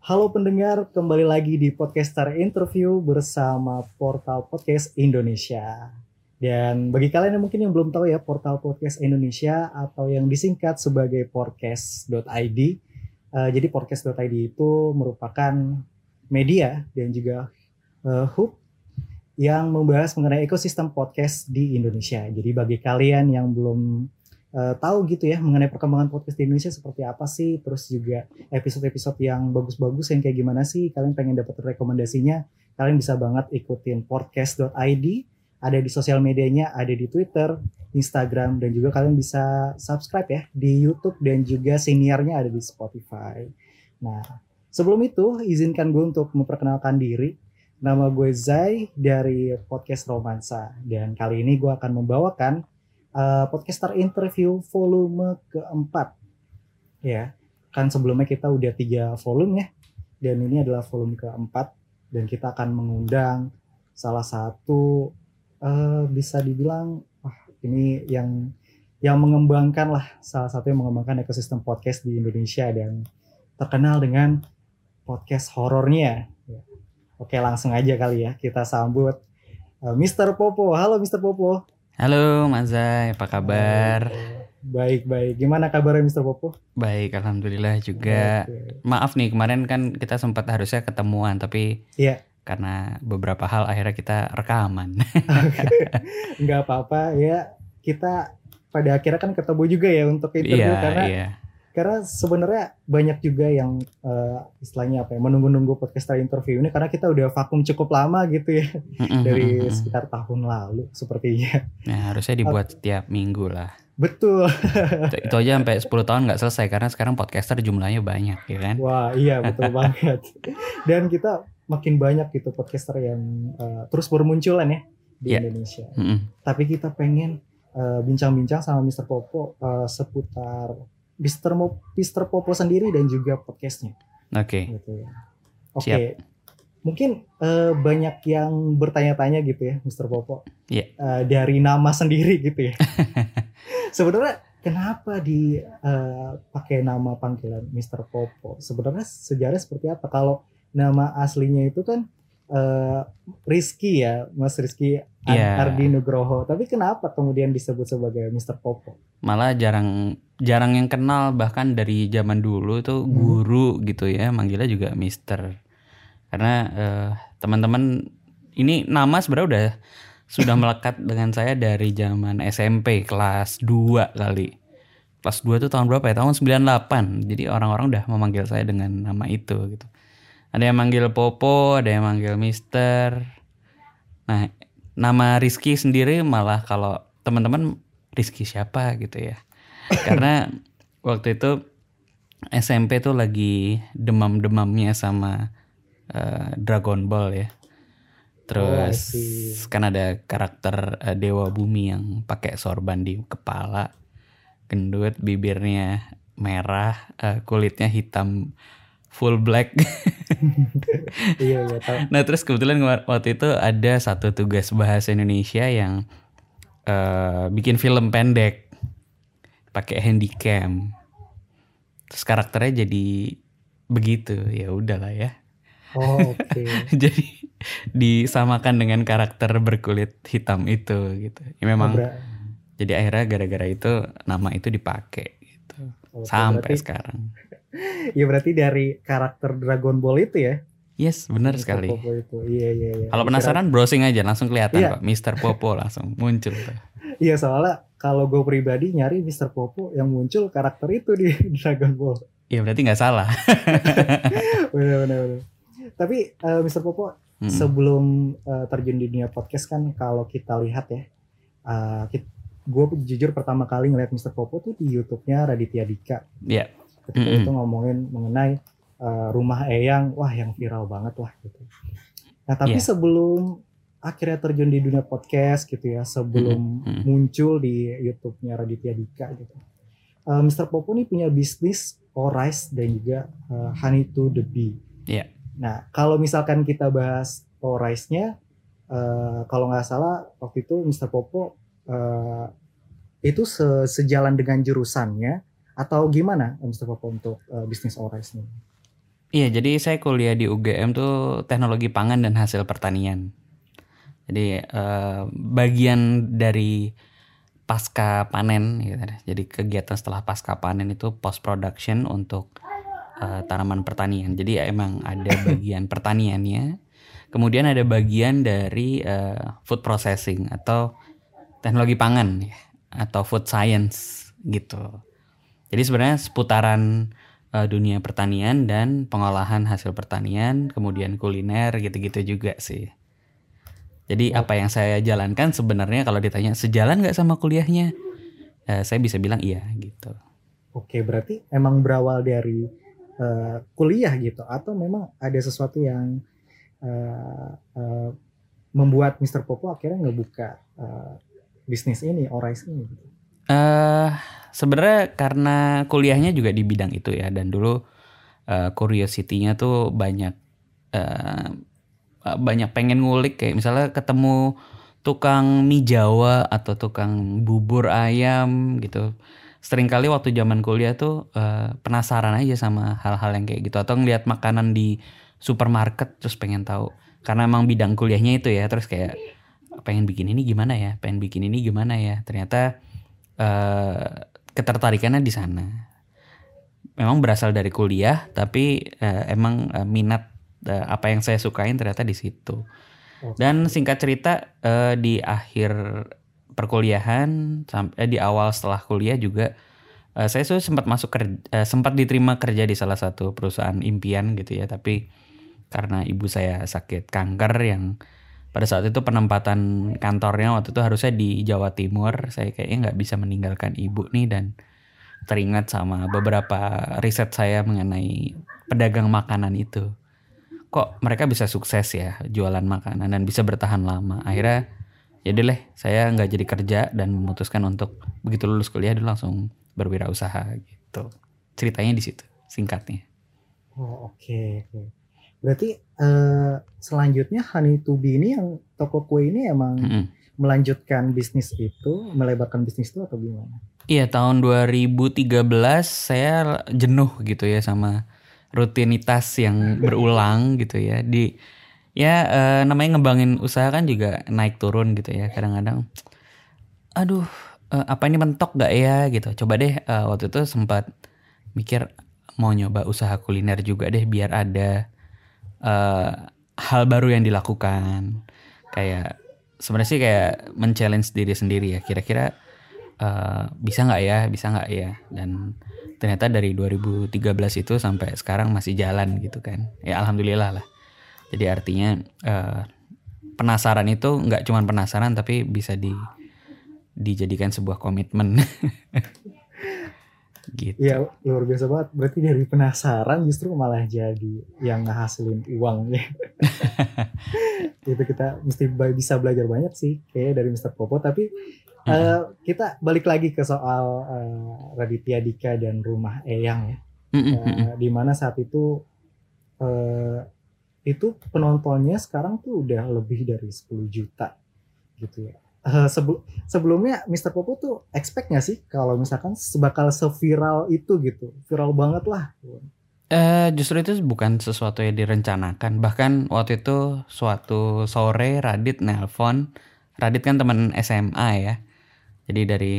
Halo pendengar, kembali lagi di Podcaster Interview bersama Portal Podcast Indonesia. Dan bagi kalian yang mungkin yang belum tahu ya, Portal Podcast Indonesia atau yang disingkat sebagai podcast.id. Uh, jadi podcast.id itu merupakan media dan juga uh, hub yang membahas mengenai ekosistem podcast di Indonesia. Jadi bagi kalian yang belum uh, tahu gitu ya mengenai perkembangan podcast di Indonesia seperti apa sih, terus juga episode-episode yang bagus-bagus yang kayak gimana sih, kalian pengen dapat rekomendasinya, kalian bisa banget ikutin podcast.id, ada di sosial medianya, ada di Twitter, Instagram, dan juga kalian bisa subscribe ya di YouTube dan juga seniornya ada di Spotify. Nah, sebelum itu izinkan gue untuk memperkenalkan diri. Nama gue Zai dari podcast Romansa dan kali ini gue akan membawakan uh, podcaster interview volume keempat ya kan sebelumnya kita udah tiga volume ya dan ini adalah volume keempat dan kita akan mengundang salah satu uh, bisa dibilang wah ini yang yang mengembangkan lah salah satu yang mengembangkan ekosistem podcast di Indonesia dan terkenal dengan podcast horornya. Ya. Oke langsung aja kali ya kita sambut uh, Mr. Popo. Halo Mr. Popo. Halo Mas Zai, apa kabar? Baik baik. Gimana kabarnya Mr. Popo? Baik, alhamdulillah juga. Oke. Maaf nih kemarin kan kita sempat harusnya ketemuan tapi Iya. karena beberapa hal akhirnya kita rekaman. Nggak apa-apa ya. Kita pada akhirnya kan ketemu juga ya untuk interview Iya, karena iya. Karena sebenarnya banyak juga yang eh, istilahnya apa ya menunggu-nunggu podcaster interview ini karena kita udah vakum cukup lama gitu ya dari sekitar tahun lalu sepertinya. Nah, harusnya dibuat setiap minggu lah. Betul. Itu, aja sampai 10 tahun nggak selesai karena sekarang podcaster jumlahnya banyak ya kan? Wah, iya betul banget. Dan kita makin banyak gitu podcaster yang eh, terus bermunculan ya di Iya. Indonesia. Mm-mm. Tapi kita pengen eh, bincang-bincang sama Mr. Popo eh, seputar Mr. Mo, Mr. Popo sendiri dan juga podcastnya Oke. gitu ya. Oke. Siap. Mungkin eh, banyak yang bertanya-tanya gitu ya, Mr. Popo. Iya. Eh, dari nama sendiri gitu ya. Sebenarnya kenapa di eh, pakai nama panggilan Mr. Popo? Sebenarnya sejarah seperti apa? Kalau nama aslinya itu kan eh, Rizky ya, Mas Rizky Ar- Iya. Ardi Nugroho. Tapi kenapa kemudian disebut sebagai Mr. Popo? Malah jarang jarang yang kenal bahkan dari zaman dulu tuh Hmm. guru gitu ya manggilnya juga Mister. Karena eh, teman-teman ini nama sebenarnya udah sudah melekat dengan saya dari zaman SMP kelas 2 kali. Kelas 2 tuh tahun berapa ya? Tahun 98. Jadi orang-orang udah memanggil saya dengan nama itu gitu. Ada yang manggil Popo, ada yang manggil Mister. Nah, nama Rizky sendiri malah kalau teman-teman Rizky siapa gitu ya. Karena waktu itu SMP tuh lagi demam-demamnya sama eh, Dragon Ball ya. Terus Oh, kan ada karakter eh, Dewa Bumi yang pakai sorban di kepala, gendut, bibirnya merah, eh, kulitnya hitam full black. iya, iya, tahu. Nah terus kebetulan wa- waktu itu ada satu tugas bahasa Indonesia yang eh, bikin film pendek pakai handycam. Terus karakternya jadi begitu ya udahlah ya. Oh, oke. jadi disamakan dengan karakter berkulit hitam itu gitu. Ya memang Ber- jadi akhirnya gara-gara itu nama itu dipakai gitu. oke, Sampai berarti- sekarang. Ya berarti dari karakter Dragon Ball itu ya. Yes, benar Mr. sekali. Popo itu. Iya iya iya. Kalau penasaran browsing aja langsung kelihatan Iya. kok. Mister Popo langsung muncul. Iya soalnya kalau gue pribadi nyari Mr. Popo yang muncul karakter itu di Dragon Ball. Ya berarti nggak salah. Bener bener bener. Tapi eh, Mr. Popo Mm. sebelum eh, terjun di dunia podcast kan kalau kita lihat ya, gue jujur pertama kali ngeliat Mr. Popo tuh di YouTube-nya Raditya Dika. Iya. Ketika Mm-mm. itu ngomongin mengenai eh, rumah Eyang, wah yang viral banget lah gitu. Nah tapi Iya. sebelum akhirnya terjun di dunia podcast gitu ya, sebelum Mm-mm. muncul di YouTube-nya Raditya Dika gitu. Eh, Mr. Popo nih punya bisnis Orice dan juga eh, Honey to the Bee. Iya. Nah, kalau misalkan kita bahas Orice-nya, eh, kalau nggak salah waktu itu Mr. Popo eh, itu se- sejalan dengan jurusannya atau gimana Mr. Popo untuk eh, bisnis Orice ini? Iya, jadi saya kuliah di UGM tuh teknologi pangan dan hasil pertanian. Jadi eh, bagian dari pasca panen, gitu. jadi kegiatan setelah pasca panen itu post production untuk eh, tanaman pertanian. Jadi emang ada bagian pertaniannya, kemudian ada bagian dari eh, food processing atau teknologi pangan ya, atau food science gitu. Jadi sebenarnya seputaran uh, dunia pertanian dan pengolahan hasil pertanian, kemudian kuliner gitu-gitu juga sih. Jadi apa yang saya jalankan sebenarnya kalau ditanya sejalan nggak sama kuliahnya, uh, saya bisa bilang iya gitu. Oke, berarti emang berawal dari uh, kuliah gitu, atau memang ada sesuatu yang uh, uh, membuat Mr. Popo akhirnya ngebuka uh, bisnis ini, Orais ini? Gitu? Uh, sebenarnya karena kuliahnya juga di bidang itu ya dan dulu uh, curiosity-nya tuh banyak uh, banyak pengen ngulik. Kayak misalnya ketemu tukang mie Jawa atau tukang bubur ayam gitu. Seringkali waktu zaman kuliah tuh uh, penasaran aja sama hal-hal yang kayak gitu atau ngeliat makanan di supermarket terus pengen tahu. Karena emang bidang kuliahnya itu ya terus kayak pengen bikin ini gimana ya? Pengen bikin ini gimana ya? Ternyata uh, ketertarikannya di sana. Memang berasal dari kuliah, tapi uh, emang uh, minat uh, apa yang saya sukain ternyata di situ. Dan singkat cerita uh, di akhir perkuliahan sampai di awal setelah kuliah juga uh, saya tuh sempat masuk kerja, uh, sempat diterima kerja di salah satu perusahaan impian gitu ya, tapi karena ibu saya sakit kanker yang pada saat itu penempatan kantornya waktu itu harusnya di Jawa Timur. Saya kayaknya nggak bisa meninggalkan ibu nih dan teringat sama beberapa riset saya mengenai pedagang makanan itu. Kok mereka bisa sukses ya jualan makanan dan bisa bertahan lama? Akhirnya ya deh saya nggak jadi kerja dan memutuskan untuk begitu lulus kuliah dulu langsung berwirausaha gitu. Ceritanya di situ singkatnya. Oh oke okay. Berarti uh, selanjutnya Honey to Be ini yang toko kue ini emang mm -hmm. melanjutkan bisnis itu, melebarkan bisnis itu atau gimana? Iya, tahun 2013 saya jenuh gitu ya sama rutinitas yang berulang gitu ya. Di ya uh, namanya ngembangin usaha kan juga naik turun gitu ya. Kadang-kadang aduh, uh, apa ini mentok gak ya gitu. Coba deh uh, waktu itu sempat mikir mau nyoba usaha kuliner juga deh biar ada uh, hal baru yang dilakukan. Kayak sebenarnya sih kayak men-challenge diri sendiri ya. Kira-kira uh, bisa nggak ya? Bisa nggak ya? Dan ternyata dari 2013 itu sampai sekarang masih jalan gitu kan. Ya alhamdulillah lah. Jadi artinya uh, penasaran itu nggak cuma penasaran tapi bisa di dijadikan sebuah komitmen gitu. Iya luar biasa banget. Berarti dari penasaran justru malah jadi yang ngehasilin uang ya. itu kita mesti bisa belajar banyak sih kayak dari Mr. Popo. Tapi hmm. uh, kita balik lagi ke soal uh, Raditya Dika dan rumah Eyang ya. Uh, di mana saat itu uh, itu penontonnya sekarang tuh udah lebih dari 10 juta gitu ya uh, sebelum sebelumnya Mr. Popo tuh expect gak sih kalau misalkan bakal seviral itu gitu viral banget lah Uh, justru itu bukan sesuatu yang direncanakan. Bahkan waktu itu suatu sore Radit nelpon. Radit kan teman SMA ya. Jadi dari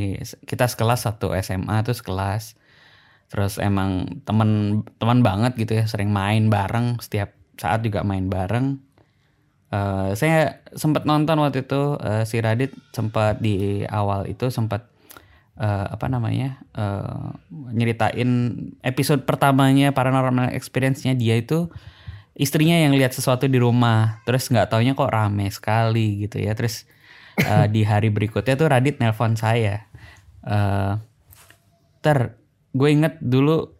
kita sekelas satu SMA tuh sekelas. Terus emang teman teman banget gitu ya, sering main bareng setiap saat juga main bareng. Uh, saya sempat nonton waktu itu uh, si Radit sempat di awal itu sempat uh, apa namanya uh, nyeritain episode pertamanya paranormal experience-nya. Dia itu istrinya yang lihat sesuatu di rumah terus nggak taunya kok rame sekali gitu ya. Terus uh, di hari berikutnya tuh Radit nelpon saya uh, ter gue inget dulu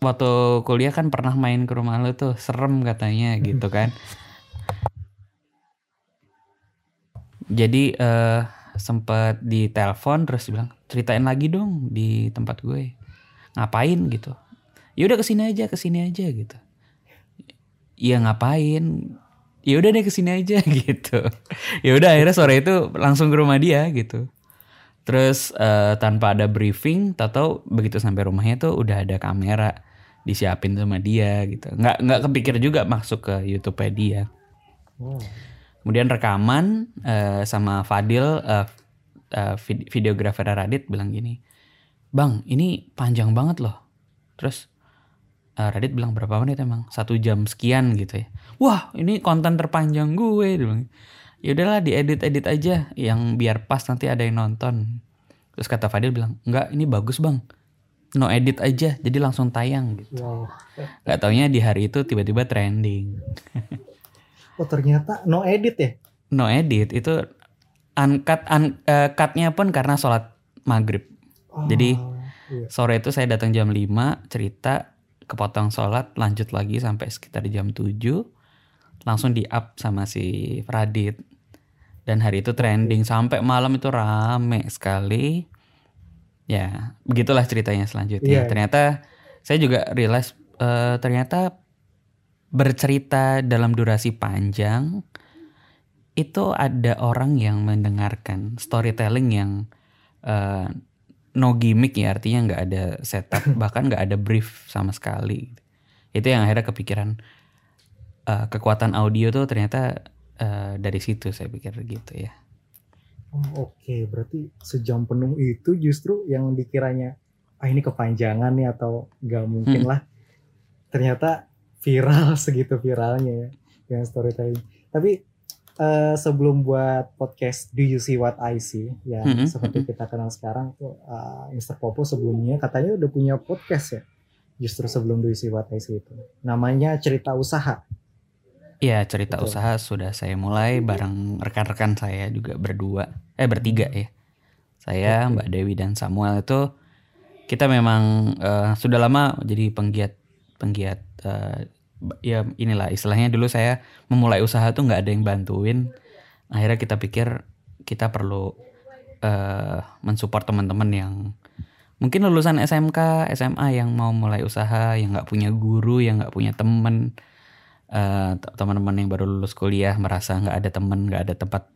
waktu kuliah kan pernah main ke rumah lo tuh serem katanya gitu kan jadi uh, sempat ditelepon terus bilang ceritain lagi dong di tempat gue. Ngapain? gitu. Ya udah ke sini aja ke sini aja gitu. Ya ngapain? Ya udah deh ke sini aja gitu. Ya udah akhirnya sore itu langsung ke rumah dia gitu. Terus uh, tanpa ada briefing tahu begitu sampai rumahnya tuh udah ada kamera disiapin sama dia gitu. Nggak nggak kepikir juga masuk ke YouTube dia. Wow. Kemudian rekaman eh, sama Fadil eh, eh, vid- videografer Radit bilang gini bang ini panjang banget loh. Terus eh, Radit bilang berapa menit emang? Satu jam sekian gitu ya. Wah ini konten terpanjang gue dia bilang. Ya udahlah diedit edit aja yang biar pas nanti ada yang nonton. Terus kata Fadil bilang enggak ini bagus bang. No edit aja jadi langsung tayang gitu. Wow. Gak taunya di hari itu tiba-tiba trending Oh ternyata no edit ya? no edit itu uncut un, eh, cutnya pun karena sholat maghrib Oh, Jadi- iya. sore itu saya datang jam 5 cerita kepotong sholat lanjut lagi sampai sekitar jam 7 langsung di up sama si Radit dan hari itu trending sampai malam itu rame sekali ya begitulah ceritanya selanjutnya Iya. ternyata saya juga realize eh, ternyata bercerita dalam durasi panjang itu ada orang yang mendengarkan storytelling yang eh, no gimmick ya artinya nggak ada setup bahkan nggak ada brief sama sekali itu yang akhirnya kepikiran eh, kekuatan audio tuh ternyata eh, dari situ saya pikir gitu ya Oh, Oke, berarti sejam penuh itu justru yang dikiranya ah ini kepanjangan nih atau nggak mungkin Hmm. lah. Ternyata viral segitu viralnya ya yang storytelling. Tapi eh, sebelum buat podcast Do You See What I See yang Mhm, seperti kita kenal sekarang tuh eh, Mr. Popo sebelumnya katanya udah punya podcast ya. Justru sebelum Do You See What I See itu. Namanya Cerita Usaha. Iya cerita Betul. usaha sudah saya mulai bareng rekan-rekan saya juga berdua eh bertiga ya saya. Mbak Dewi dan Samuel itu kita memang eh, sudah lama jadi penggiat penggiat eh, ya inilah istilahnya dulu saya memulai usaha tuh nggak ada yang bantuin. Akhirnya kita pikir kita perlu eh, mensupport teman-teman yang mungkin lulusan SMK SMA yang mau mulai usaha yang nggak punya guru yang nggak punya temen eh, t- teman-teman yang baru lulus kuliah merasa nggak ada temen nggak ada tempat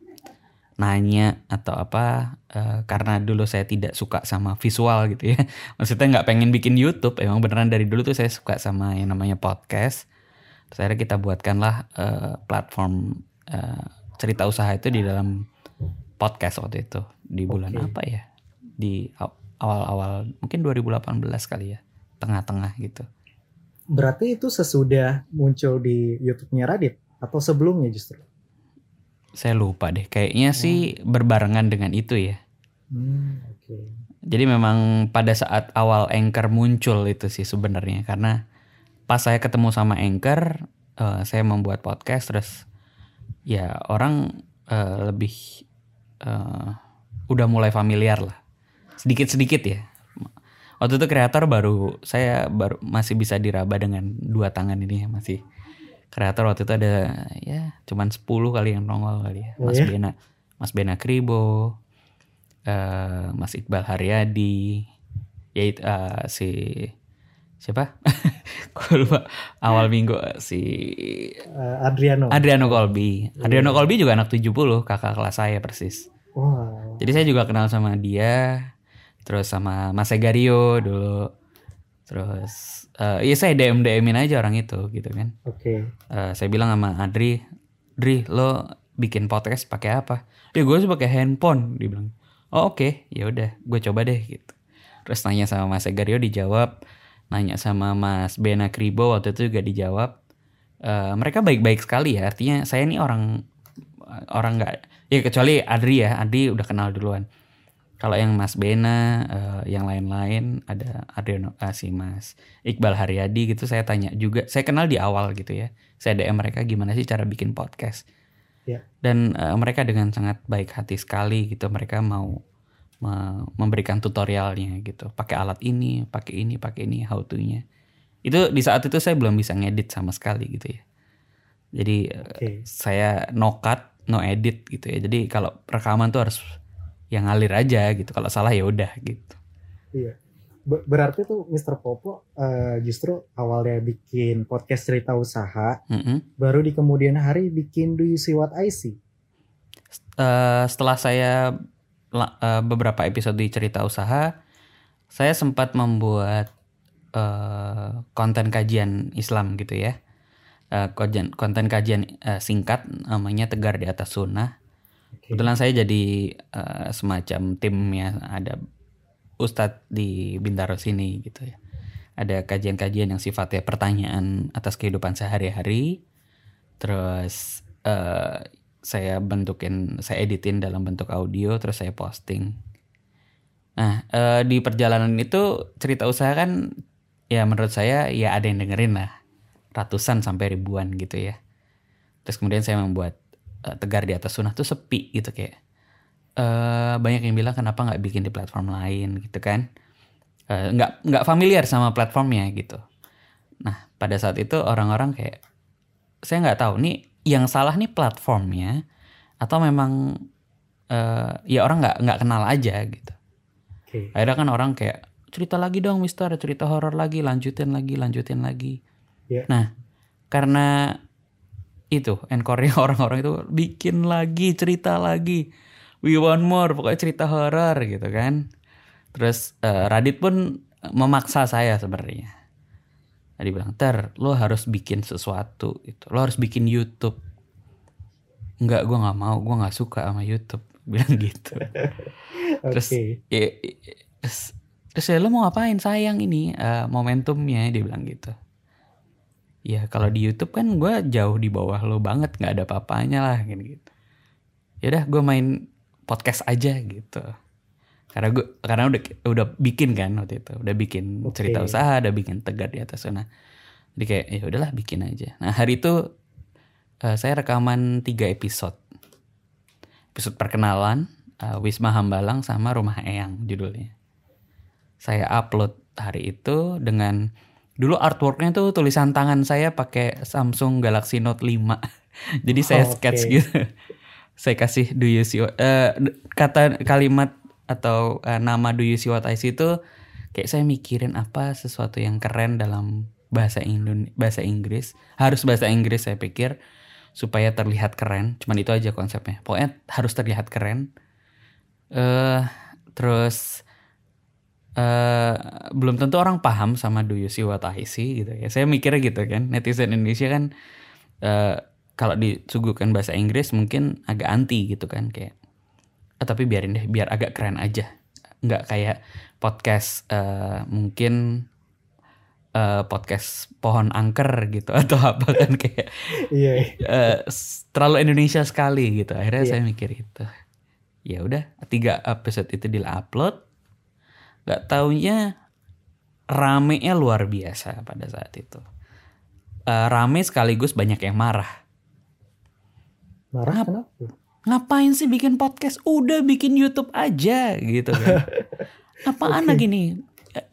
nanya atau apa eh, karena dulu saya tidak suka sama visual gitu ya maksudnya nggak pengen bikin YouTube emang beneran dari dulu tuh saya suka sama yang namanya podcast terus akhirnya kita buatkanlah eh, platform eh, cerita usaha itu di dalam podcast waktu itu di bulan Oke. apa ya di aw- awal-awal mungkin 2018 kali ya tengah-tengah gitu Berarti itu sesudah muncul di YouTube-nya Radit atau sebelumnya justru? Saya lupa deh. Kayaknya sih berbarengan dengan itu ya. Hmm, oke. Jadi memang pada saat awal Anchor muncul itu sih sebenarnya karena pas saya ketemu sama Anchor, eh, saya membuat podcast terus ya orang eh, lebih eh, udah mulai familiar lah. Sedikit-sedikit ya. Waktu itu kreator baru saya baru masih bisa diraba dengan dua tangan ini ya masih kreator waktu itu ada ya cuman 10 kali yang nongol kali ya. Oh Mas ya? Bena Mas Bena Kribo, eh, Mas Iqbal Haryadi, yaitu eh, si siapa? Gue lupa awal minggu eh, si Eh, Adriano. Adriano Colby. Adriano Colby juga anak 70, kakak kelas saya persis. Wow. Jadi saya juga kenal sama dia, terus sama Mas Egario dulu. Terus eh iya saya DM DM-in aja orang itu gitu kan. Oke. Eh, saya bilang sama Adri, Dri lo bikin podcast pakai apa? Ya gue sih pakai handphone, dia bilang. Oh oke, ya udah, gue coba deh gitu. Terus nanya sama Mas Egario dijawab, nanya sama Mas Bena Kribo waktu itu juga dijawab. Eh, mereka baik-baik sekali ya, artinya saya ini orang orang nggak, ya kecuali Adri ya, Adri udah kenal duluan. Kalau yang Mas Bena, eh, yang lain-lain ada Adriano, ah, si Mas Iqbal Haryadi gitu saya tanya juga. Saya kenal di awal gitu ya. Saya DM mereka gimana sih cara bikin podcast. Ya. Dan eh, mereka dengan sangat baik hati sekali gitu. Mereka mau me- memberikan tutorialnya gitu. Pakai alat ini, pakai ini, pakai ini, how to-nya. Itu di saat itu saya belum bisa ngedit sama sekali gitu ya. Jadi eh, Oke. saya no cut, no edit gitu ya. Jadi kalau rekaman tuh harus yang ngalir aja gitu. Kalau salah ya udah gitu. Iya. Be- berarti tuh Mr. Popo eh, justru awalnya bikin podcast cerita usaha, Mm-mm. baru di kemudian hari bikin Do You See What I See? Eh, setelah saya eh, beberapa episode di cerita usaha, saya sempat membuat uh, konten kajian Islam gitu ya. Uh, konten konten kajian uh, singkat namanya Tegar di atas Sunnah. Kebetulan saya jadi uh, semacam timnya ada Ustadz di Bintaro sini gitu ya. Ada kajian-kajian yang sifatnya pertanyaan atas kehidupan sehari-hari. Terus uh, saya bentukin, saya editin dalam bentuk audio, terus saya posting. Nah uh, di perjalanan itu cerita usaha kan ya menurut saya ya ada yang dengerin lah, ratusan sampai ribuan gitu ya. Terus kemudian saya membuat uh, tegar di atas sunnah tuh sepi gitu kayak eh banyak yang bilang kenapa nggak bikin di platform lain gitu kan Eh, nggak nggak familiar sama platformnya gitu nah pada saat itu orang-orang kayak saya nggak tahu nih yang salah nih platformnya atau memang eh ya orang nggak nggak kenal aja gitu Oke. akhirnya kan orang kayak cerita lagi dong Mister cerita horor lagi lanjutin lagi lanjutin lagi Iya. nah karena itu encore-nya orang-orang itu bikin lagi cerita lagi. We want more pokoknya cerita horor gitu kan. Terus eh, Radit pun memaksa saya sebenarnya. Tadi bilang ter lo harus bikin sesuatu itu lo harus bikin YouTube. Enggak gue nggak mau. Gue nggak suka sama YouTube. Bilang gitu. Terus Oke. ya, ya, terus, terus ya lo mau ngapain? Sayang ini eh, momentumnya dia bilang gitu ya kalau di YouTube kan gue jauh di bawah lo banget nggak ada apa-apanya lah gitu gitu. Ya udah gue main podcast aja gitu. Karena gue karena udah udah bikin kan waktu itu udah bikin Oke. cerita usaha udah bikin tegar di atas sana. Jadi kayak ya udahlah bikin aja. Nah hari itu eh, saya rekaman tiga episode. Episode perkenalan eh, Wisma Hambalang sama Rumah Eyang judulnya. Saya upload hari itu dengan dulu artworknya tuh tulisan tangan saya pakai Samsung Galaxy Note 5 jadi saya Oh, sketch oke. gitu. Saya kasih do you see what- eh, d- kata kalimat atau eh, nama do you see what I see itu kayak saya mikirin apa sesuatu yang keren dalam bahasa Indon bahasa Inggris. Harus bahasa Inggris saya pikir supaya terlihat keren. Cuman itu aja konsepnya. Pokoknya harus terlihat keren. Eh terus eh belum tentu orang paham sama do you see what I see gitu ya. Saya mikirnya gitu kan. Netizen Indonesia kan eh kalau disuguhkan bahasa Inggris mungkin agak anti gitu kan kayak "Ah, tapi biarin deh biar agak keren aja. Nggak kayak podcast eh, mungkin eh, podcast pohon angker gitu atau apa kan kayak Iya. eh, s- terlalu Indonesia sekali gitu. Akhirnya Iya. saya mikir itu ya udah tiga episode itu di nggak taunya ramenya luar biasa pada saat itu. Eh, rame sekaligus banyak yang marah. Marah kenapa? ngapain sih bikin podcast? Udah bikin YouTube aja gitu kan. Apaan lagi nih?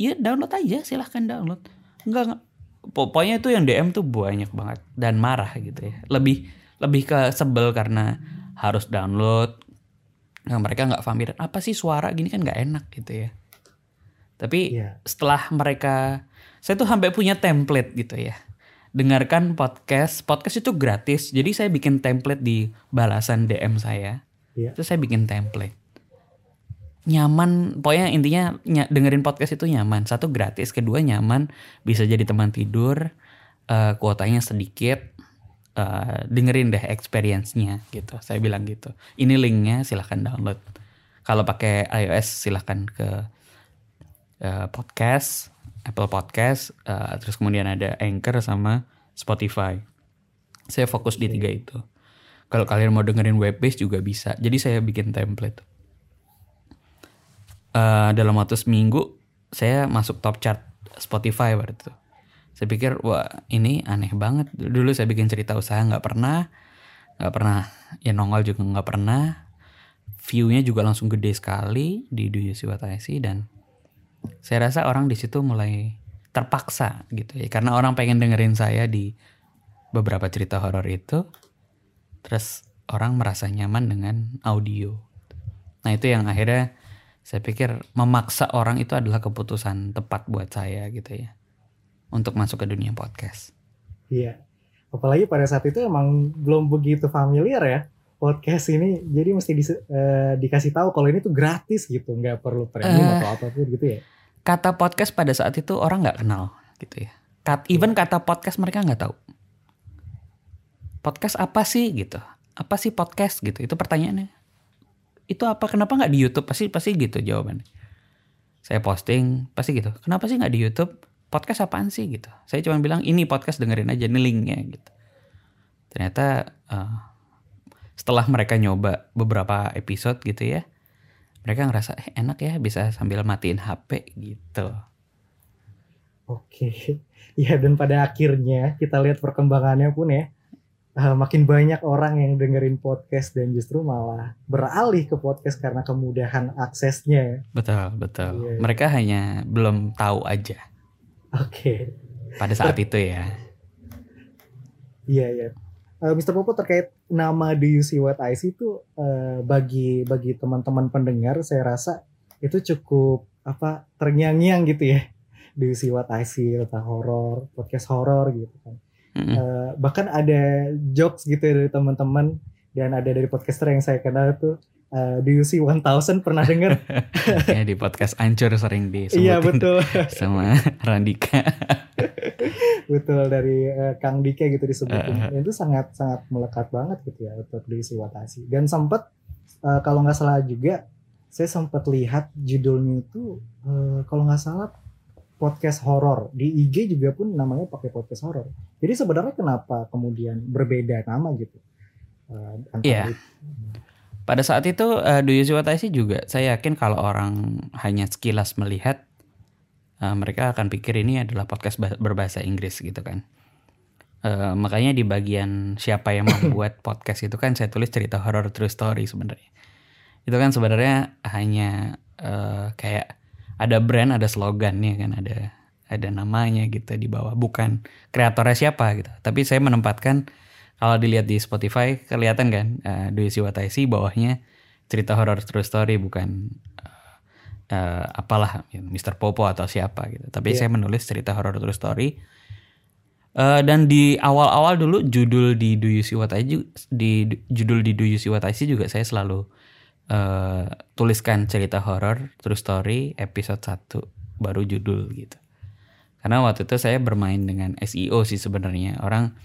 Ya download aja silahkan download. Enggak enggak. pokoknya itu yang DM tuh banyak banget dan marah gitu ya. Lebih lebih ke sebel karena harus download. Nah, mereka nggak familiar. Apa sih suara gini kan nggak enak gitu ya tapi Iya. setelah mereka saya tuh sampai punya template gitu ya. Dengarkan podcast podcast itu gratis. Jadi saya bikin template di balasan DM saya. Iya. terus saya bikin template. Nyaman pokoknya intinya ny- dengerin podcast itu nyaman. Satu gratis. Kedua nyaman. Bisa jadi teman tidur eh, kuotanya sedikit. Eh, dengerin deh experience-nya gitu. Saya bilang gitu. Ini linknya silahkan download. Kalau pakai iOS silahkan ke eh, podcast Apple Podcast eh, terus kemudian ada Anchor sama Spotify. Saya fokus di tiga itu. Kalau kalian mau dengerin web based juga bisa. Jadi saya bikin template. Eh, dalam waktu seminggu saya masuk top chart Spotify waktu itu. Saya pikir wah ini aneh banget. Dulu saya bikin cerita usaha nggak pernah. Nggak pernah. Ya nongol juga nggak pernah. Viewnya juga langsung gede sekali di Do You See What I See dan saya rasa orang di situ mulai terpaksa gitu ya karena orang pengen dengerin saya di beberapa cerita horor itu terus orang merasa nyaman dengan audio nah itu yang akhirnya saya pikir memaksa orang itu adalah keputusan tepat buat saya gitu ya untuk masuk ke dunia podcast Iya. Apalagi pada saat itu emang belum begitu familiar ya podcast ini. Jadi mesti di- eh, dikasih tahu kalau ini tuh gratis gitu, nggak perlu premium Eh. atau apa pun gitu ya. Kata podcast pada saat itu orang nggak kenal gitu ya. Kat, even kata podcast mereka nggak tahu. Podcast apa sih gitu? Apa sih podcast gitu? Itu pertanyaannya. Itu apa? Kenapa nggak di YouTube? Pasti pasti gitu jawabannya. Saya posting pasti gitu. Kenapa sih nggak di YouTube? Podcast apaan sih gitu? Saya cuma bilang ini podcast dengerin aja nih linknya gitu. Ternyata uh, setelah mereka nyoba beberapa episode gitu ya, mereka ngerasa eh, enak ya bisa sambil matiin HP gitu. Oke, ya dan pada akhirnya kita lihat perkembangannya pun ya, uh, makin banyak orang yang dengerin podcast dan justru malah beralih ke podcast karena kemudahan aksesnya. Betul betul. Iya. Mereka hanya belum tahu aja Oke, pada saat itu ya. iya iya. Eh, Mr. Popo terkait nama Do You See What I See itu eh, bagi bagi teman-teman pendengar saya rasa itu cukup apa terngiang-ngiang gitu ya. Do You See What I See tentang horor, podcast horor gitu kan. Mm-mm. Eh, bahkan ada jokes gitu ya dari teman-teman dan ada dari podcaster yang saya kenal tuh eh, Do You See 1000 pernah dengar? ya di podcast Ancur sering disebutin iya betul. sama Randika. betul dari eh, Kang Dika gitu disebutin Eh, itu sangat sangat melekat banget gitu ya untuk diisi Watasi dan sempat eh, kalau nggak salah juga saya sempat lihat judulnya itu eh, kalau nggak salah podcast horor di IG juga pun namanya pakai podcast horor jadi sebenarnya kenapa kemudian berbeda nama gitu antara Iya. itu. Pada saat itu eh, Do You See What I See juga saya yakin kalau orang hanya sekilas melihat eh, mereka akan pikir ini adalah podcast ba- berbahasa Inggris gitu kan. Eh, makanya di bagian siapa yang membuat podcast itu kan saya tulis cerita horror true story sebenarnya. Itu kan sebenarnya hanya eh, kayak ada brand, ada slogannya kan, ada ada namanya gitu di bawah, bukan kreatornya siapa gitu. Tapi saya menempatkan kalau dilihat di Spotify kelihatan kan eh, Do You See What I See bawahnya cerita horror true story bukan eh, eh, apalah Mr. Popo atau siapa gitu. Tapi Iya. saya menulis cerita horror true story. Eh, dan di awal-awal dulu judul di Do You See What I See di judul di Do You See What I See juga saya selalu eh, tuliskan cerita horror true story episode 1 baru judul gitu. Karena waktu itu saya bermain dengan SEO sih sebenarnya. Orang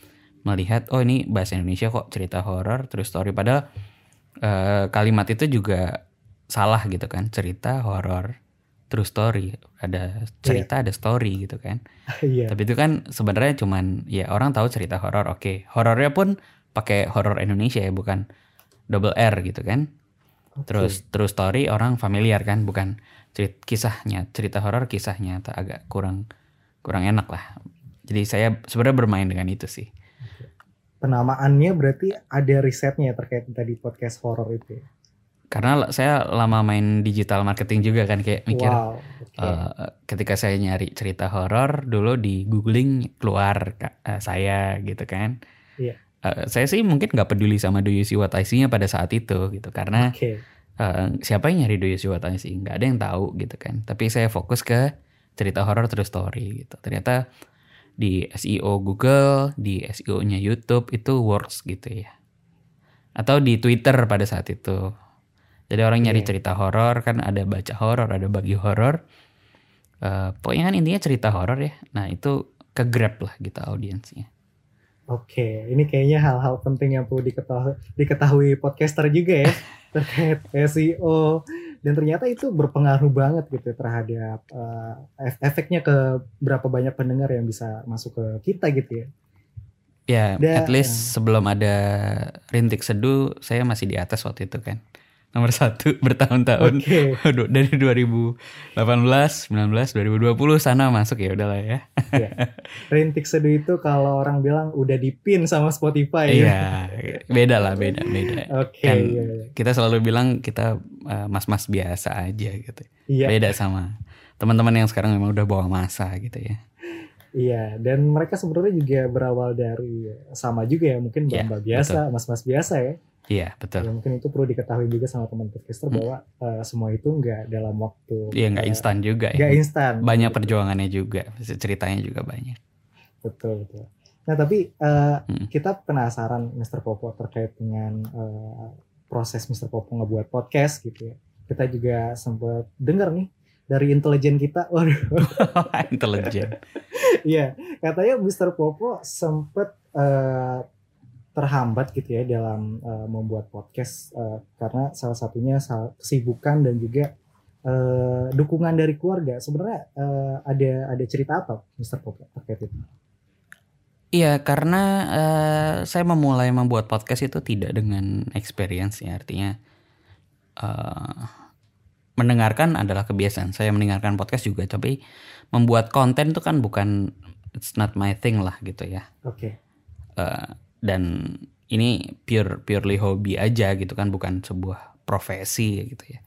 melihat oh ini bahasa Indonesia kok cerita horor true story. Padahal eh, kalimat itu juga salah gitu kan. Cerita horor true story. Ada cerita ada story gitu kan. Iya. Tapi itu kan sebenarnya cuman ya orang tahu cerita horor oke. Horornya pun pakai horor Indonesia ya bukan double R gitu kan. Oke. terus true story orang familiar kan bukan cerit kisahnya. Cerita horor kisahnya agak kurang kurang enak lah. Jadi saya sebenarnya bermain dengan itu sih penamaannya berarti ada risetnya ya terkait tadi podcast horor itu ya? karena saya lama main digital marketing juga kan kayak mikir wow oke. eh, ketika saya nyari cerita horor dulu di googling keluar eh, saya gitu kan Iya. Eh, saya sih mungkin nggak peduli sama Do You See What I See-nya pada saat itu gitu karena Oke. eh, siapa yang nyari Do You See What I See nggak ada yang tahu gitu kan tapi saya fokus ke cerita horor true story gitu ternyata di SEO Google di SEO-nya YouTube itu works gitu ya. Atau di Twitter pada saat itu. Jadi orang nyari Iya. cerita horor kan ada baca horor ada bagi horor. Eh, pokoknya kan intinya cerita horor ya. Nah itu ke grab lah gitu audiensnya. Oke, ini kayaknya hal-hal penting yang perlu diketahui, diketahui podcaster juga ya terkait SEO dan ternyata itu berpengaruh banget gitu terhadap eh, ef- efeknya ke berapa banyak pendengar yang bisa masuk ke kita gitu ya. Ya, Da- at least sebelum ada rintik seduh, saya masih di atas waktu itu kan. Nomor satu bertahun-tahun. Waduh, dari 2018, 19, 2020 sana masuk ya udahlah ya. rintik seduh itu kalau orang bilang udah dipin sama Spotify. ya. Iya, beda lah, beda, beda. Oke, Kan iya, iya. kita selalu bilang kita uh, mas-mas biasa aja gitu. Iya, Beda sama teman-teman yang sekarang memang udah bawa masa gitu ya. iya. Dan mereka sebenarnya juga berawal dari sama juga ya, mungkin Iya, mbak biasa, mas-mas biasa ya. Iya, Ya, betul. mungkin itu perlu diketahui juga sama teman podcaster Hmm. bahwa eh, semua itu nggak dalam waktu Iya, nggak instan juga nggak ya. instan Banyak Betul, perjuangannya juga, ceritanya juga banyak. betul betul nah tapi eh, Hmm. kita penasaran Mr. Popo terkait dengan eh, proses Mr. Popo ngebuat podcast gitu ya kita juga sempat dengar nih dari intelijen kita. Waduh. Intelijen. Iya, katanya Mr. Popo sempet eh, terhambat gitu ya dalam eh, membuat podcast eh, karena salah satunya kesibukan dan juga eh, dukungan dari keluarga. Sebenarnya eh, ada ada cerita apa Mr. Popo terkait itu? Iya, karena eh, saya memulai membuat podcast itu tidak dengan experience ya, artinya eh, mendengarkan adalah kebiasaan. Saya mendengarkan podcast juga, tapi membuat konten itu kan bukan it's not my thing lah gitu ya. Oke. Eh, dan ini pure purely hobi aja gitu kan, bukan sebuah profesi gitu ya.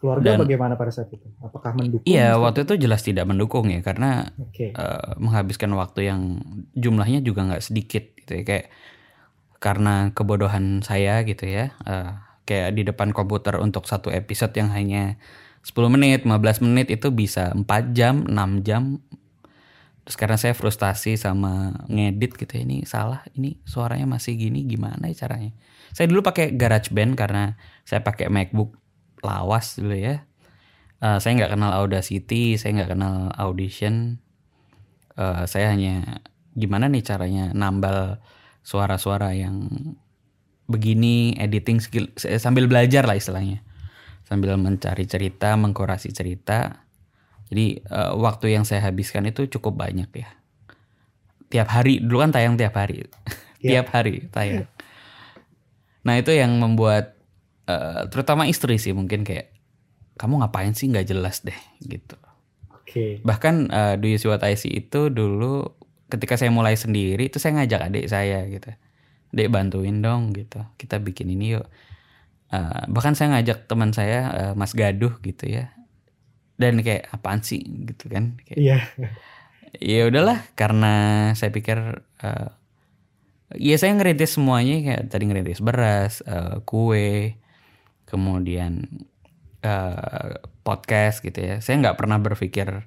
Keluarga Dan- bagaimana pada saat itu? Apakah mendukung? Iya, Mr. waktu itu jelas tidak mendukung ya, karena Oke. eh, menghabiskan waktu yang jumlahnya juga nggak sedikit gitu ya kayak karena kebodohan saya gitu ya eh, kayak di depan komputer untuk satu episode yang hanya 10 menit 15 menit itu bisa 4 jam 6 jam terus karena saya frustasi sama ngedit gitu ya, ini salah ini suaranya masih gini gimana ya caranya? Saya dulu pakai GarageBand karena saya pakai MacBook lawas dulu ya. Eh, saya nggak kenal Audacity saya nggak kenal Audition. Eh, saya hanya gimana nih caranya nambal suara-suara yang begini editing skill saya sambil belajar lah istilahnya. Sambil mencari cerita mengkurasi cerita jadi eh, waktu yang saya habiskan itu cukup banyak ya tiap hari dulu kan tayang tiap hari Iya. tiap hari tayang nah itu yang membuat eh, terutama istri sih mungkin kayak kamu ngapain sih nggak jelas deh gitu Oke. Bahkan eh, Do You See What I See itu dulu ketika saya mulai sendiri itu saya ngajak adik saya gitu. Dek bantuin dong gitu. Kita bikin ini yuk. Eh, bahkan saya ngajak teman saya eh, Mas Gaduh gitu ya. Dan kayak apaan sih gitu kan. Kayak, Iya. ya udahlah karena saya pikir eh, ya saya ngerintis semuanya kayak tadi ngerintis beras, eh, kue, kemudian eh, podcast gitu ya. Saya nggak pernah berpikir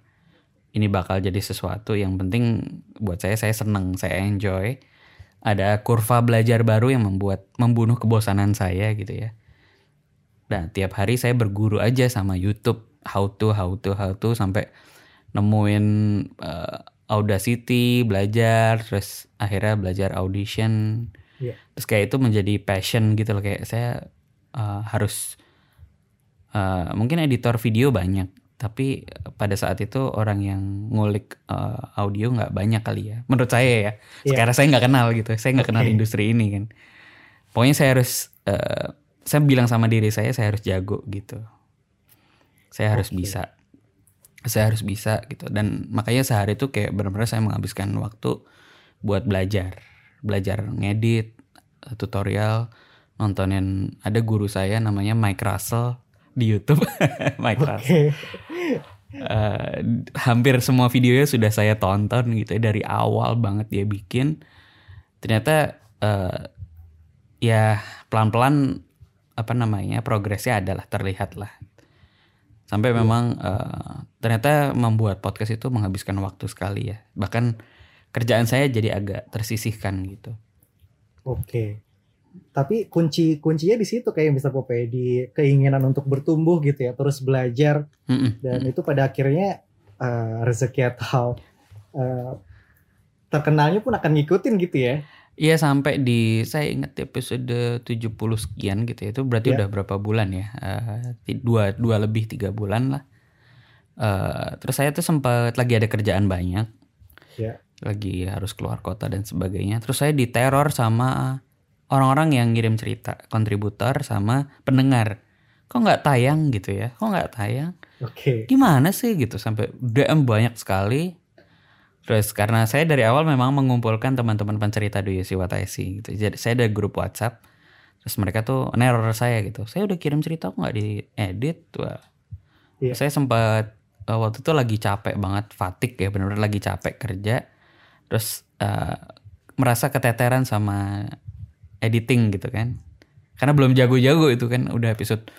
ini bakal jadi sesuatu yang penting buat saya saya seneng, saya enjoy. Ada kurva belajar baru yang membuat membunuh kebosanan saya gitu ya. Nah, tiap hari saya berguru aja sama YouTube how to how to how to sampai nemuin eh, Audacity, belajar, terus akhirnya belajar audition. Iya. Terus kayak itu menjadi passion gitu loh kayak saya eh, harus eh, mungkin editor video banyak, tapi pada saat itu orang yang ngulik eh, audio nggak banyak kali ya. Menurut saya ya. Iya. Sekarang saya nggak kenal gitu, saya nggak kenal industri ini kan. Pokoknya saya harus eh, saya bilang sama diri saya saya harus jago gitu. Saya harus Oke. bisa. Saya harus bisa gitu dan makanya sehari itu kayak benar-benar saya menghabiskan waktu buat belajar. Belajar ngedit, tutorial, nontonin ada guru saya namanya Mike Russell di YouTube. Mike Russell. Oke. Eh, hampir semua videonya sudah saya tonton gitu ya dari awal banget dia bikin ternyata eh, ya pelan-pelan apa namanya progresnya adalah terlihat lah sampai memang eh, ternyata membuat podcast itu menghabiskan waktu sekali ya bahkan kerjaan saya jadi agak tersisihkan gitu Oke. Tapi kunci kuncinya di situ kayak Mr. Pope di keinginan untuk bertumbuh gitu ya, terus belajar Mm-mm. dan itu pada akhirnya eh, rezeki atau eh, terkenalnya pun akan ngikutin gitu ya. Iya sampai di saya ingat episode 70 sekian gitu ya. Itu berarti Iya. udah berapa bulan ya? Eh, ti- dua dua lebih tiga bulan lah. Eh, terus saya tuh sempat lagi ada kerjaan banyak. Iya. Lagi harus keluar kota dan sebagainya. Terus saya diteror sama orang-orang yang ngirim cerita, kontributor sama pendengar. Kok nggak tayang gitu ya? Kok nggak tayang? Oke. gimana sih gitu sampai DM banyak sekali terus karena saya dari awal memang mengumpulkan teman-teman pencerita Do You See What I See gitu. Jadi saya ada grup WhatsApp terus mereka tuh neror saya gitu. Saya udah kirim cerita kok nggak diedit? Wah. Iya. saya sempat eh, waktu itu lagi capek banget fatik ya benar-benar lagi capek kerja. Terus eh, merasa keteteran sama editing gitu kan. Karena belum jago-jago itu kan udah episode